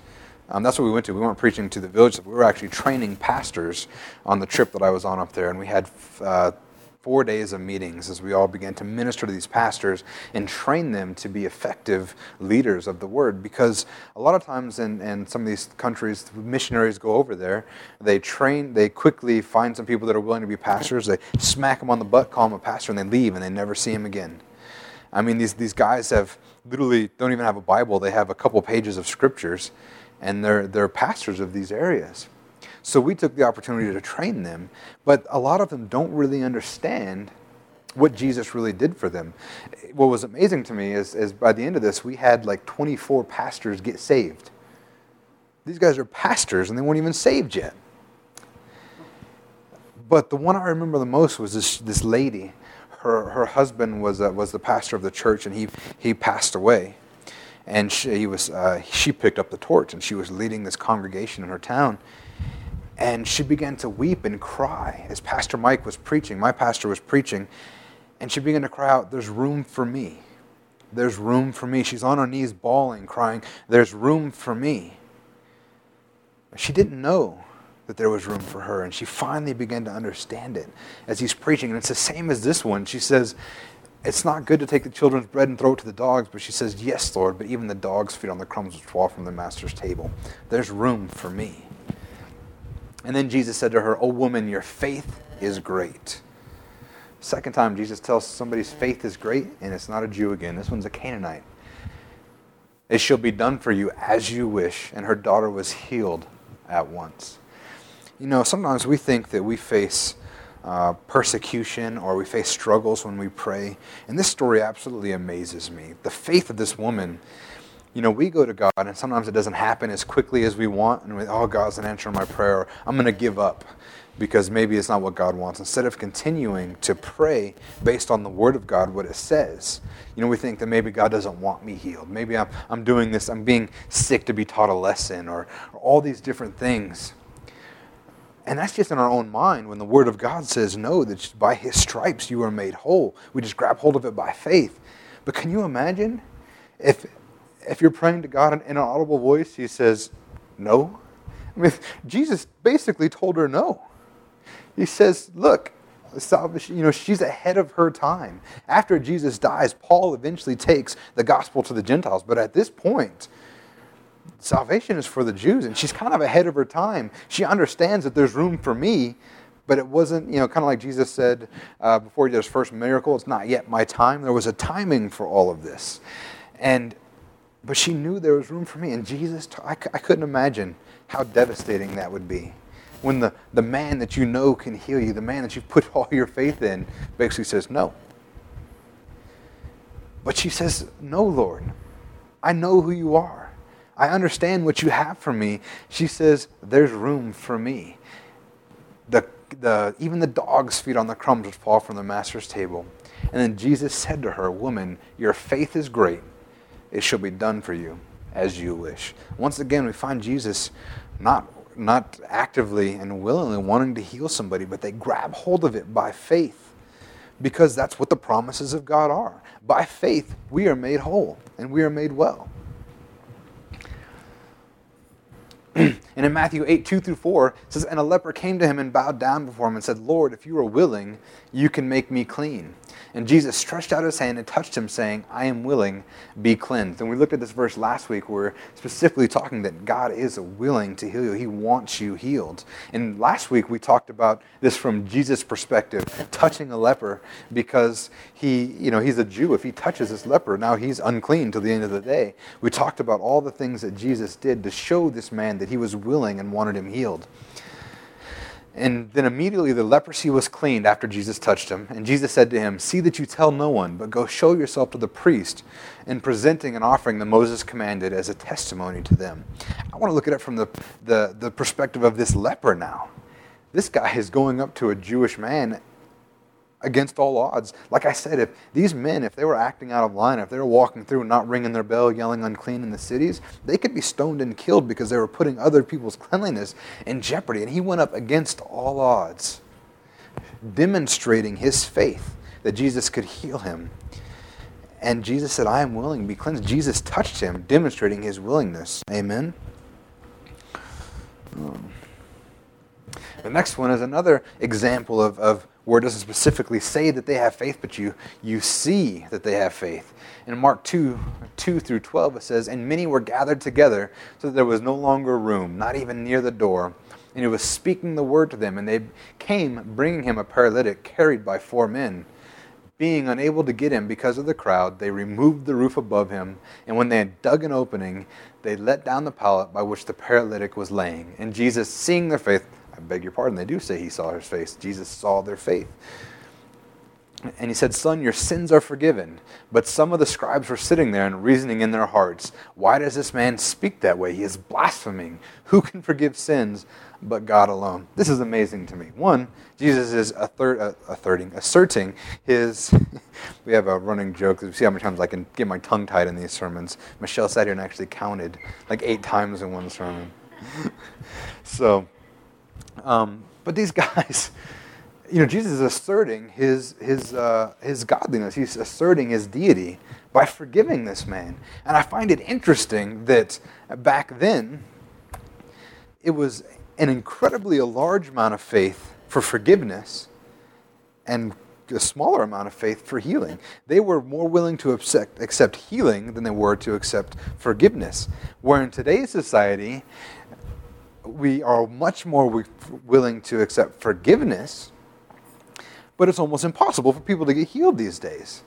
[SPEAKER 1] um, that's what we went to. We weren't preaching to the village. We were actually training pastors on the trip that I was on up there. And we had uh, four days of meetings as we all began to minister to these pastors and train them to be effective leaders of the word. Because a lot of times in, in some of these countries, missionaries go over there, they train, they quickly find some people that are willing to be pastors, they smack them on the butt, call them a pastor, and they leave and they never see him again. I mean, these, these guys have literally don't even have a Bible, they have a couple pages of scriptures and they're, they're pastors of these areas. So we took the opportunity to train them, but a lot of them don't really understand what Jesus really did for them. What was amazing to me is, is by the end of this, we had like 24 pastors get saved. These guys are pastors and they weren't even saved yet. But the one I remember the most was this, this lady. Her, her husband was, uh, was the pastor of the church and he, he passed away and she was uh, she picked up the torch and she was leading this congregation in her town and she began to weep and cry as pastor mike was preaching my pastor was preaching and she began to cry out there's room for me. There's room for me. She's on her knees bawling crying there's room for me. She didn't know that there was room for her and she finally began to understand it as he's preaching. And it's the same as this one. She says it's not good to take the children's bread and throw it to the dogs, but she says, Yes, Lord, but even the dogs feed on the crumbs which fall from the master's table. There's room for me. And then Jesus said to her, O woman, your faith is great. Second time, Jesus tells somebody's faith is great, and it's not a Jew again. This one's a Canaanite. It shall be done for you as you wish. And her daughter was healed at once. You know, sometimes we think that we face uh, persecution or we face struggles when we pray. And this story absolutely amazes me. The faith of this woman, you know, we go to God and sometimes it doesn't happen as quickly as we want. And we, oh, God's an answer my prayer. I'm going to give up because maybe it's not what God wants. Instead of continuing to pray based on the Word of God, what it says, you know, we think that maybe God doesn't want me healed. Maybe I'm, I'm doing this, I'm being sick to be taught a lesson, or, or all these different things. And that's just in our own mind when the Word of God says, no, that by His stripes you are made whole. We just grab hold of it by faith. But can you imagine if, if you're praying to God in an audible voice, He says, no? I mean, [LAUGHS] Jesus basically told her no. He says, look, you know, she's ahead of her time. After Jesus dies, Paul eventually takes the gospel to the Gentiles. But at this point, salvation is for the Jews, and she's kind of ahead of her time. She understands that there's room for me, but it wasn't, you know, kind of like Jesus said uh, before he did his first miracle, it's not yet my time. There was a timing for all of this. And, but she knew there was room for me. And Jesus, I, I couldn't imagine how devastating that would be. When the, the man that you know can heal you, the man that you've put [LAUGHS] all your faith in, basically says, no. But she says, no, Lord. I know who you are. I understand what you have for me. She says, There's room for me. The, the, even the dogs feed on the crumbs which fall from the master's table. And then Jesus said to her, Woman, your faith is great. It shall be done for you as you wish. Once again, we find Jesus not, not actively and willingly wanting to heal somebody, but they grab hold of it by faith because that's what the promises of God are. By faith, we are made whole and we are made well. [CLEARS THROAT] and in Matthew 8, 2 through 4, it says, And a leper came to him and bowed down before him and said, Lord, if you are willing, you can make me clean. And Jesus stretched out his hand and touched him, saying, I am willing, be cleansed. And we looked at this verse last week where specifically talking that God is willing to heal you. He wants you healed. And last week we talked about this from Jesus' perspective, touching a leper because he, you know, he's a Jew. If he touches this leper, now he's unclean till the end of the day. We talked about all the things that Jesus did to show this man that he was willing and wanted him healed. And then immediately the leprosy was cleaned after Jesus touched him. And Jesus said to him, See that you tell no one, but go show yourself to the priest in presenting an offering that Moses commanded as a testimony to them. I want to look at it from the, the, the perspective of this leper now. This guy is going up to a Jewish man against all odds. Like I said, if these men, if they were acting out of line, if they were walking through and not ringing their bell, yelling unclean in the cities, they could be stoned and killed because they were putting other people's [LAUGHS] cleanliness in jeopardy. And he went up against all odds, demonstrating his faith that Jesus could heal him. And Jesus said, I am willing to be cleansed. Jesus touched him, demonstrating his willingness. Amen. Um, the next one is another example of, of where it doesn't specifically say that they have faith, but you, you see that they have faith. In Mark 2, 2 through 12, it says, And many were gathered together, so that there was no longer room, not even near the door. And he was speaking the word to them, and they came, bringing him a paralytic carried by four men. Being unable to get him because of the crowd, they removed the roof above him, and when they had dug an opening, they let down the pallet by which the paralytic was laying. And Jesus, seeing their faith, I beg your pardon, they do say he saw his face. Jesus saw their faith. And he said, Son, your sins are forgiven. But some of the scribes were sitting there and reasoning in their hearts, Why does this man speak that way? He is blaspheming. Who can forgive sins but God alone? This is amazing to me. One, Jesus is third, a, a thirding, uh, asserting his. [LAUGHS] we have a running joke. We see how many times I can get my tongue tied in these sermons. Michelle sat here and actually counted like eight times in one sermon. [LAUGHS] so um, but these [LAUGHS] guys, you know, Jesus is asserting his, his, uh, his godliness. He's asserting his deity by forgiving this man. And I find it interesting that back then, it was an incredibly large amount of faith for forgiveness and a smaller amount of faith for healing. They were more willing to accept, accept healing than they were to accept forgiveness. Where in today's society, we are much more willing to accept forgiveness, but it's almost impossible for people to get healed these days.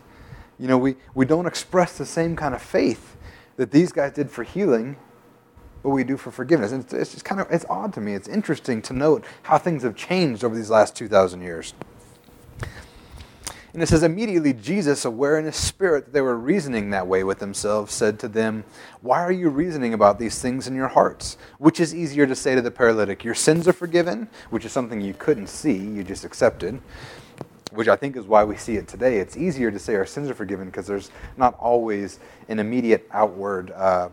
[SPEAKER 1] You know, we, we don't express the same kind of faith that these guys did for healing, but we do for forgiveness. And it's, it's just kind of, it's odd to me. It's interesting to note how things have changed over these last 2,000 years. And it says, immediately Jesus, aware in his spirit that they were reasoning that way with themselves, said to them, Why are you reasoning about these things in your hearts? Which is easier to say to the paralytic, Your sins are forgiven, which is something you couldn't see, you just accepted, which I think is why we see it today. It's easier to say our sins are forgiven because there's not always an immediate outward uh,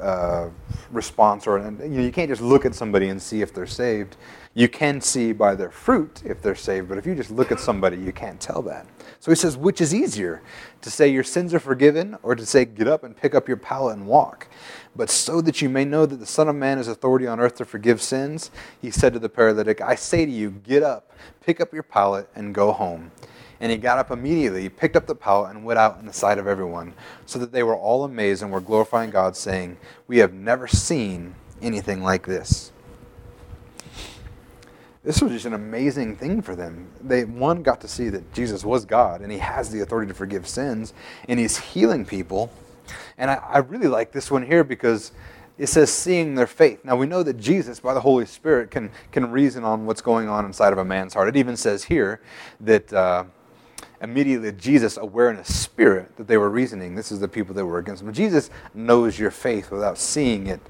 [SPEAKER 1] uh, response, or you, know, you can't just look at somebody and see if they're saved. You can see by their fruit if they're saved, but if you just look at somebody, you can't tell that. So he says, which is easier, to say your sins are forgiven, or to say get up and pick up your pallet and walk? But so that you may know that the Son of Man has authority on earth to forgive sins, he said to the paralytic, I say to you, get up, pick up your pallet, and go home. And he got up immediately, picked up the pallet, and went out in the sight of everyone, so that they were all amazed and were glorifying God, saying, We have never seen anything like this this was just an amazing thing for them. They one got to see that Jesus was God and he has the authority to forgive sins and he's healing people. And I, I, really like this one here because it says seeing their faith. Now we know that Jesus, by the Holy Spirit, can can reason on what's going on inside of a man's heart. It even says here that uh, immediately Jesus, aware in his spirit that they were reasoning, this is the people that were against him. Jesus knows your faith without seeing it.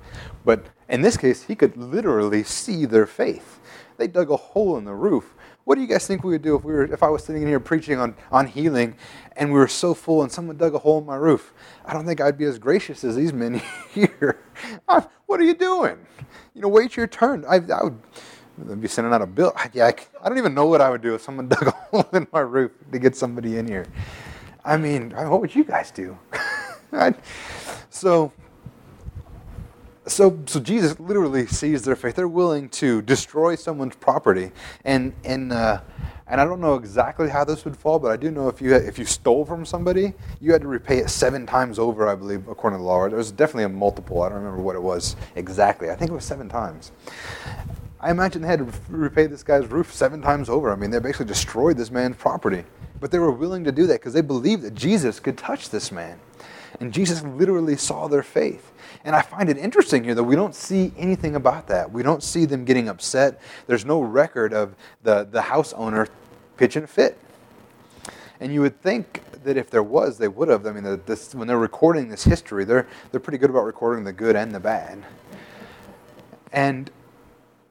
[SPEAKER 1] But in this case, he could literally see their faith. They dug a hole in the roof. what do you guys think we would do if we were if I was sitting in here preaching on, on healing and we were so full and someone dug a hole in my roof? I don't think I'd be as gracious as these men [LAUGHS] here. [LAUGHS] what are you doing? You know, wait your turn. I, I would be sending out a bill. Yeah, I, I don't even know what I would do if someone [LAUGHS] dug a hole in my roof to get somebody in here. I mean, what would you guys do? [LAUGHS] so so, so Jesus literally sees their faith. They're willing to destroy someone's property, and and uh, and I don't know exactly how this would fall, but I do know if you if you stole from somebody, you had to repay it seven times over, I believe, according to the law. It was definitely a multiple. I don't remember what it was exactly. I think it was seven times. I imagine they had to repay this guy's roof seven times over. I mean, they basically destroyed this man's property, but they were willing to do that because they believed that Jesus could touch this man, and Jesus literally saw their faith. And I find it interesting here that we don't see anything about that. We don't see them getting upset. There's no record of the, the house owner pitching a fit. And you would think that if there was, they would have. I mean, this, when they're recording this history, they're, they're pretty good about recording the good and the bad. And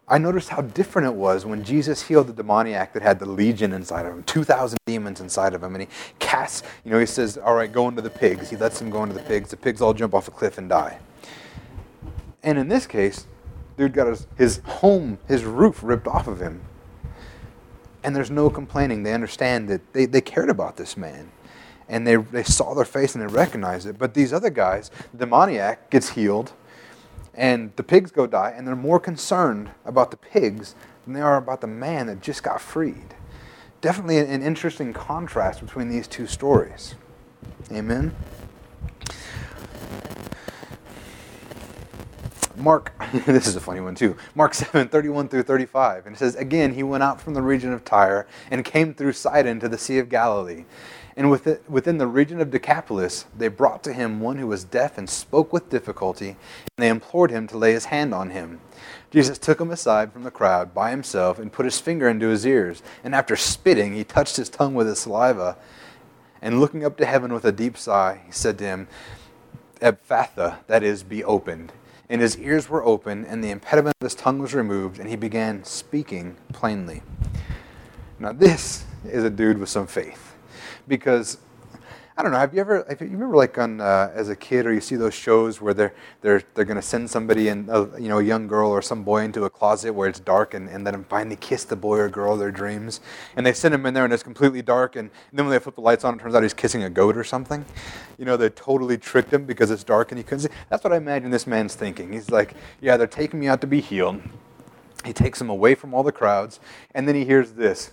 [SPEAKER 1] I noticed how different it was when Jesus healed the demoniac that had the legion inside of him, 2,000 demons inside of him. And he casts, you know, he says, All right, go into the pigs. He lets them go into the pigs. The pigs all jump off a cliff and die. And in this case, dude got his, his home, his roof ripped off of him. And there's no complaining. They understand that they, they cared about this man. And they, they saw their face and they recognized it. But these other guys, the demoniac gets healed, and the pigs go die, and they're more concerned about the pigs than they are about the man that just got freed. Definitely an, interesting contrast between these two stories. Amen. Mark, [LAUGHS] this is a funny one too. Mark [LAUGHS] 7, 31 through 35. And it says, Again, he went out from the region of Tyre and came through Sidon to the Sea of Galilee. And within the region of Decapolis, they brought to him one who was deaf and spoke with difficulty, and they implored him to lay his hand on him. Jesus took him aside from the crowd by himself and put his finger into his ears. And after spitting, he touched his tongue with his saliva. And looking up to heaven with a deep sigh, he said to him, Ephphatha, that is, be opened and his ears were open, and the impediment of his tongue was removed, and he began speaking plainly. Now, this is a dude with some faith. Because I don't know. Have you ever? You remember, like on uh, as a kid, or you see those shows where they're they're they're going to send somebody in, uh, you know, a young girl or some boy into a closet where it's dark, and, and let them finally kiss the boy or girl of their dreams, and they send him in there, and it's completely dark, and, and then when they flip the lights on, it turns out he's kissing a goat or something. You know, they totally tricked him because it's dark and he couldn't see. That's what I imagine this man's thinking. He's like, yeah, they're taking me out to be healed. He takes him away from all the crowds, and then he hears this.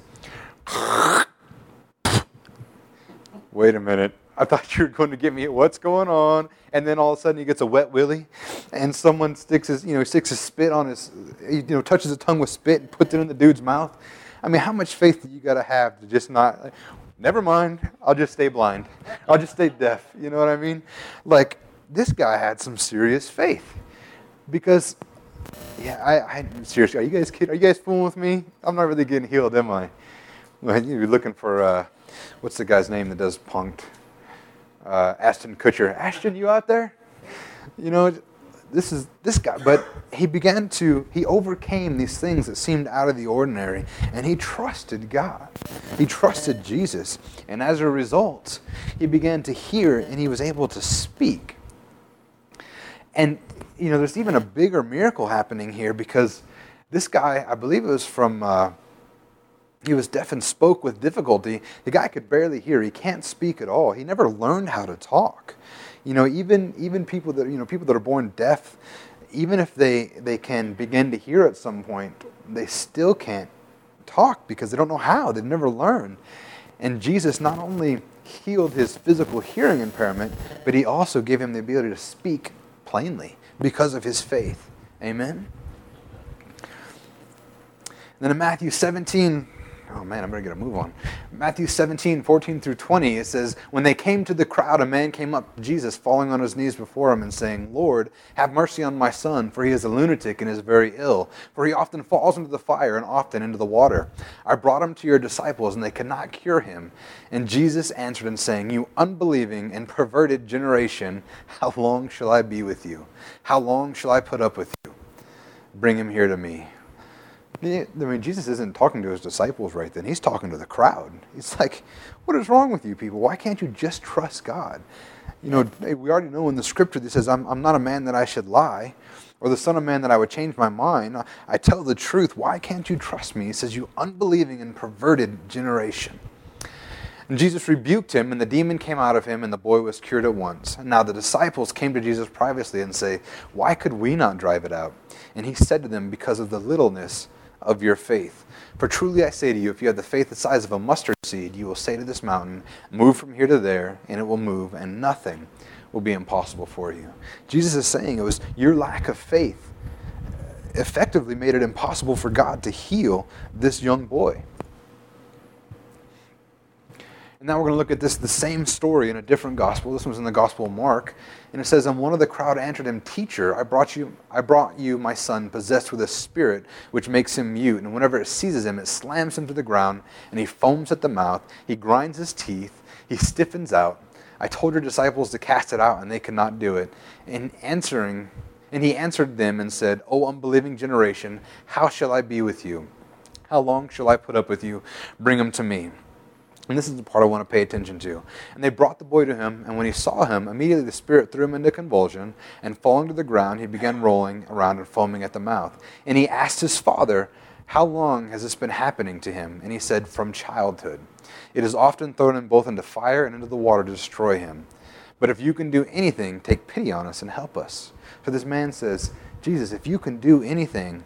[SPEAKER 1] Wait a minute. I thought you were going to give me what's going on, and then all of a sudden he gets a wet willy, and someone sticks his, you know, sticks his spit on his, you know, touches his tongue with spit and puts it in the dude's mouth. I mean, how much faith do you got to have to just not? Never mind. I'll just stay blind. I'll just stay deaf. You know what I mean? Like this guy had some serious faith, because, yeah, I, I seriously, are you guys kidding? Are you guys fooling with me? I'm not really getting healed, am I? Well, you're looking for. Uh, what's the guy's name that does Punk'd? Uh, Ashton Kutcher. Ashton, you out there? You know, this is this guy. But he began to, he overcame these things that seemed out of the ordinary, and he trusted God. He trusted Jesus. And as a result, he began to hear and he was able to speak. And, you know, there's even a bigger miracle happening here because this guy, I believe it was from. Uh, he was deaf and spoke with difficulty. The guy could barely hear. He can't speak at all. He never learned how to talk. You know, even even people that you know people that are born deaf, even if they they can begin to hear at some point, they still can't talk because they don't know how. They've never learned. And Jesus not only healed his physical hearing impairment, but he also gave him the ability to speak plainly because of his faith. Amen. And then in Matthew 17, Oh man, I'm going to get a move on. Matthew 17, 14 through 20, it says, When they came to the crowd, a man came up to Jesus, falling on his knees before him, and saying, Lord, have mercy on my son, for he is a lunatic and is very ill. For he often falls into the fire and often into the water. I brought him to your disciples, and they could not cure him. And Jesus answered and saying, You unbelieving and perverted generation, how long shall I be with you? How long shall I put up with you? Bring him here to me. I mean, Jesus isn't talking to his disciples right then. He's talking to the crowd. He's like, What is wrong with you people? Why can't you just trust God? You know, we already know in the scripture that says, I'm, I'm not a man that I should lie, or the Son of Man that I would change my mind. I tell the truth. Why can't you trust me? He says, You unbelieving and perverted generation. And Jesus rebuked him, and the demon came out of him, and the boy was cured at once. And now the disciples came to Jesus privately and say, Why could we not drive it out? And he said to them, Because of the littleness of your faith. For truly I say to you, if you have the faith the size of a mustard seed, you will say to this mountain, Move from here to there, and it will move, and nothing will be impossible for you. Jesus is saying it was your lack of faith effectively made it impossible for God to heal this young boy. And now we're going to look at this, the same story in a different gospel. This one's in the Gospel of Mark. And it says, And one of the crowd answered him, Teacher, I brought you, I brought you my son, possessed with a spirit which makes him mute. And whenever it seizes him, it slams him to the ground, and he foams at the mouth. He grinds his teeth. He stiffens out. I told your disciples to cast it out, and they could not do it. And answering, and he answered them and said, O unbelieving generation, how shall I be with you? How long shall I put up with you? Bring him to me. And this is the part I want to pay attention to. And they brought the boy to him, and when he saw him, immediately the spirit threw him into convulsion, and falling to the ground, he began rolling around and foaming at the mouth. And he asked his father, How long has this been happening to him? And he said, From childhood. It is often thrown him both into fire and into the water to destroy him. But if you can do anything, take pity on us and help us. For this man says, Jesus, if you can do anything,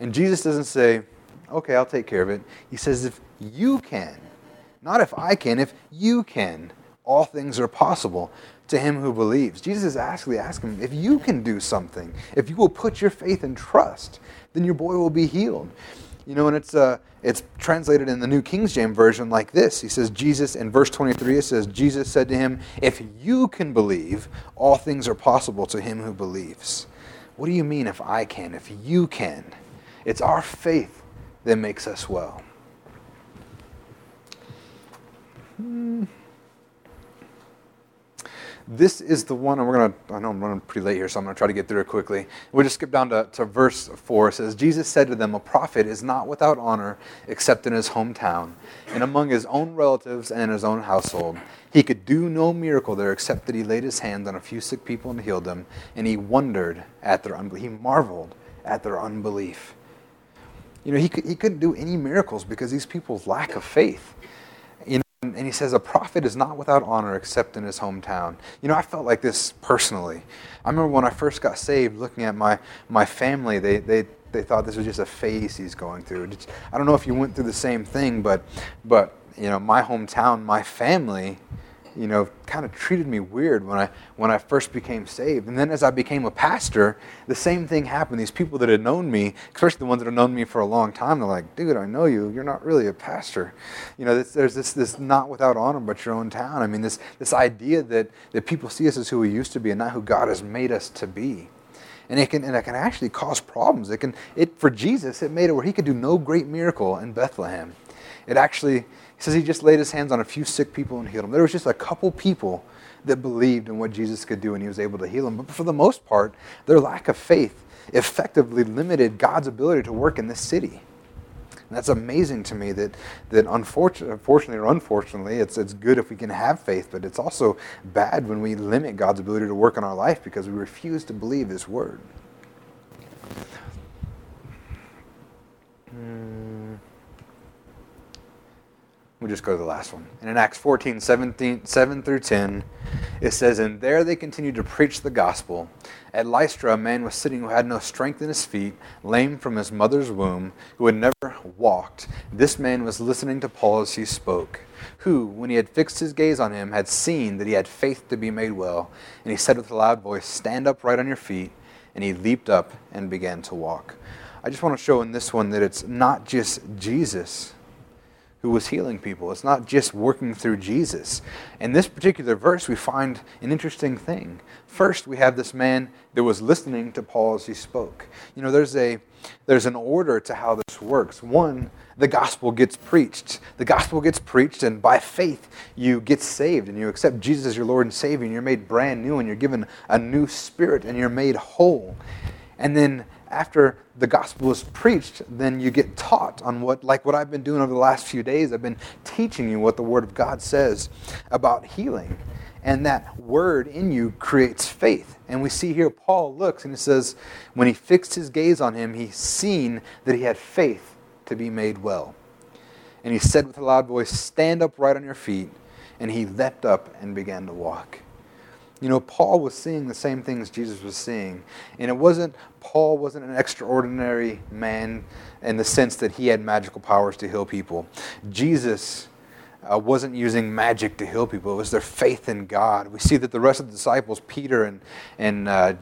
[SPEAKER 1] and Jesus doesn't say, Okay, I'll take care of it. He says, If you can, not if I can, if you can. All things are possible to him who believes. Jesus is actually asking, him, if you can do something, if you will put your faith and trust, then your boy will be healed. You know, and it's uh, it's translated in the New King James Version like this. He says, Jesus, in verse 23, it says, Jesus said to him, If you can believe, all things are possible to him who believes. What do you mean, if I can, if you can? It's our faith that makes us well. Hmm. This is the one, and we're going to, I know I'm running pretty late here, so I'm going to try to get through it quickly. We'll just skip down to, to verse 4. It says, Jesus said to them, A prophet is not without honor except in his hometown and among his own relatives and in his own household. He could do no miracle there except that he laid his hands on a few sick people and healed them, and he wondered at their unbelief. He marveled at their unbelief. You know, he, could, he couldn't do any miracles because these people's lack of faith. Says, A prophet is not without honor except in his hometown. You know, I felt like this personally. I remember when I first got saved, looking at my, my family, they, they, they thought this was just a phase he's going through. I don't know if you went through the same thing, but, but you know, my hometown, my family, you know, kind of treated me weird when I when I first became saved. And then as I became a pastor, the same thing happened. These people that had known me, especially the ones that have known me for a long time, they're like, "Dude, I know you. You're not really a pastor." You know, there's this this not without honor but your own town. I mean, this this idea that that people see us as who we used to be and not who God has made us to be. And it can and it can actually cause problems. It can it for Jesus, it made it where he could do no great miracle in Bethlehem. It actually he says he just laid his hands on a few sick people and healed them. There was just a couple people that believed in what Jesus could do and he was able to heal them. But for the most part, their lack of faith effectively limited God's ability to work in this city. And that's amazing to me that, that unfortunately, or unfortunately, it's, it's good if we can have faith, but it's also bad when we limit God's ability to work in our life because we refuse to believe His word. Hmm. We'll just go to the last one. And in Acts 14, 17, 7 through 10, it says, And there they continued to preach the gospel. At Lystra, a man was sitting who had no strength in his feet, lame from his mother's womb, who had never walked. This man was listening to Paul as he spoke, who, when he had fixed his gaze on him, had seen that he had faith to be made well. And he said with a loud voice, Stand up right on your feet. And he leaped up and began to walk. I just want to show in this one that it's not just Jesus who was healing people. It's not just working through Jesus. In this particular verse, we find an interesting thing. First, we have this man that was listening to Paul as he spoke. You know, there's a there's an order to how this works. One, the gospel gets preached. The gospel gets preached, and by faith, you get saved and you accept Jesus as your Lord and Savior, and you're made brand new, and you're given a new spirit, and you're made whole. And then after the gospel is preached, then you get taught on what, like what I've been doing over the last few days. I've been teaching you what the Word of God says about healing. And that word in you creates faith. And we see here Paul looks and he says, when he fixed his gaze on him, he seen that he had faith to be made well. And he said with a loud voice, Stand up right on your feet. And he leapt up and began to walk. You know, Paul was seeing the same things Jesus was seeing. And it wasn't, Paul wasn't an extraordinary man in the sense that he had magical powers to heal people. Jesus uh, wasn't using magic to heal people, it was their faith in God. We see that the rest of the disciples, Peter and, and uh,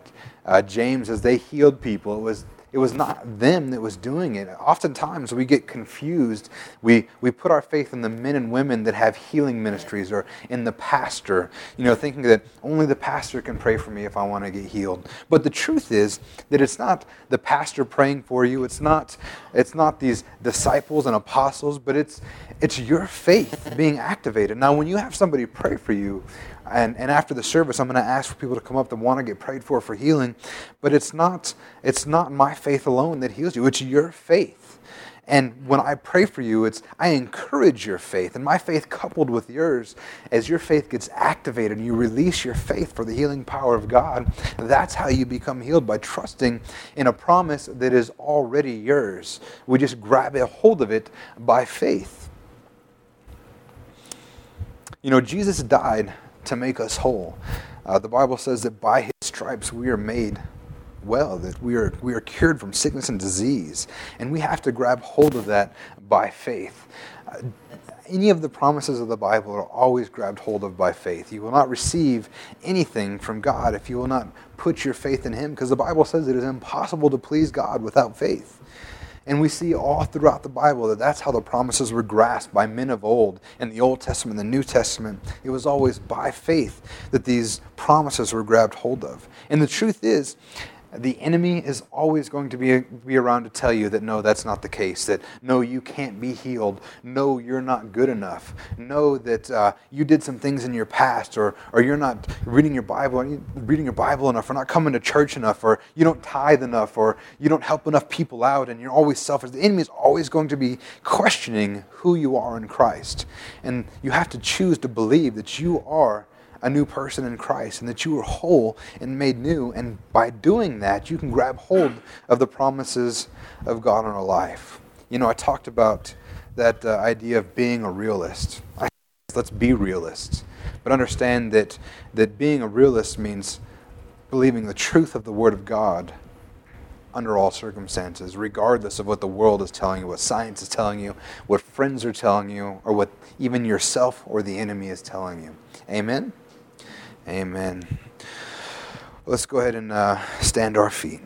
[SPEAKER 1] uh, James, as they healed people, it was it was not them that was doing it. Oftentimes we get confused. We, we put our faith in the men and women that have healing ministries or in the pastor, you know, thinking that only the pastor can pray for me if I want to get healed. But the truth is that it's not the pastor praying for you. It's not, it's not these disciples and apostles, but it's, it's your faith being activated. Now, when you have somebody pray for you, and, and after the service, I'm going to ask for people to come up that want to get prayed for for healing. But it's not, it's not my faith alone that heals you, it's your faith. And when I pray for you, it's I encourage your faith, and my faith coupled with yours, as your faith gets activated and you release your faith for the healing power of God, that's how you become healed by trusting in a promise that is already yours. We just grab a hold of it by faith. You know, Jesus died to make us whole. Uh, the Bible says that by his stripes we are made well, that we are, we are cured from sickness and disease. And we have to grab hold of that by faith. Uh, any of the promises of the Bible are always grabbed hold of by faith. You will not receive anything from God if you will not put your faith in Him, because the Bible says it is impossible to please God without faith. And we see all throughout the Bible that that's how the promises were grasped by men of old in the Old Testament, and the New Testament. It was always by faith that these promises were grabbed hold of. And the truth is, the enemy is always going to be, be around to tell you that no, that's not the case, that no, you can't be healed, no, you're not good enough, no, that uh, you did some things in your past, or, or you're not reading your Bible, reading your Bible enough, or not coming to church enough, or you don't tithe enough, or you don't help enough people out, and you're always selfish. The enemy is always going to be questioning who you are in Christ. And you have to choose to believe that you are a new person in Christ and that you are whole and made new. And by doing that, you can grab hold of the promises of God in our life. You know, I talked about that uh, idea of being a realist. I, let's be realists. But understand that, that being a realist means believing the truth of the Word of God under all circumstances, regardless of what the world is telling you, what science is telling you, what friends are telling you, or what even yourself or the enemy is telling you. Amen? Amen. Let's go ahead and uh, stand our feet.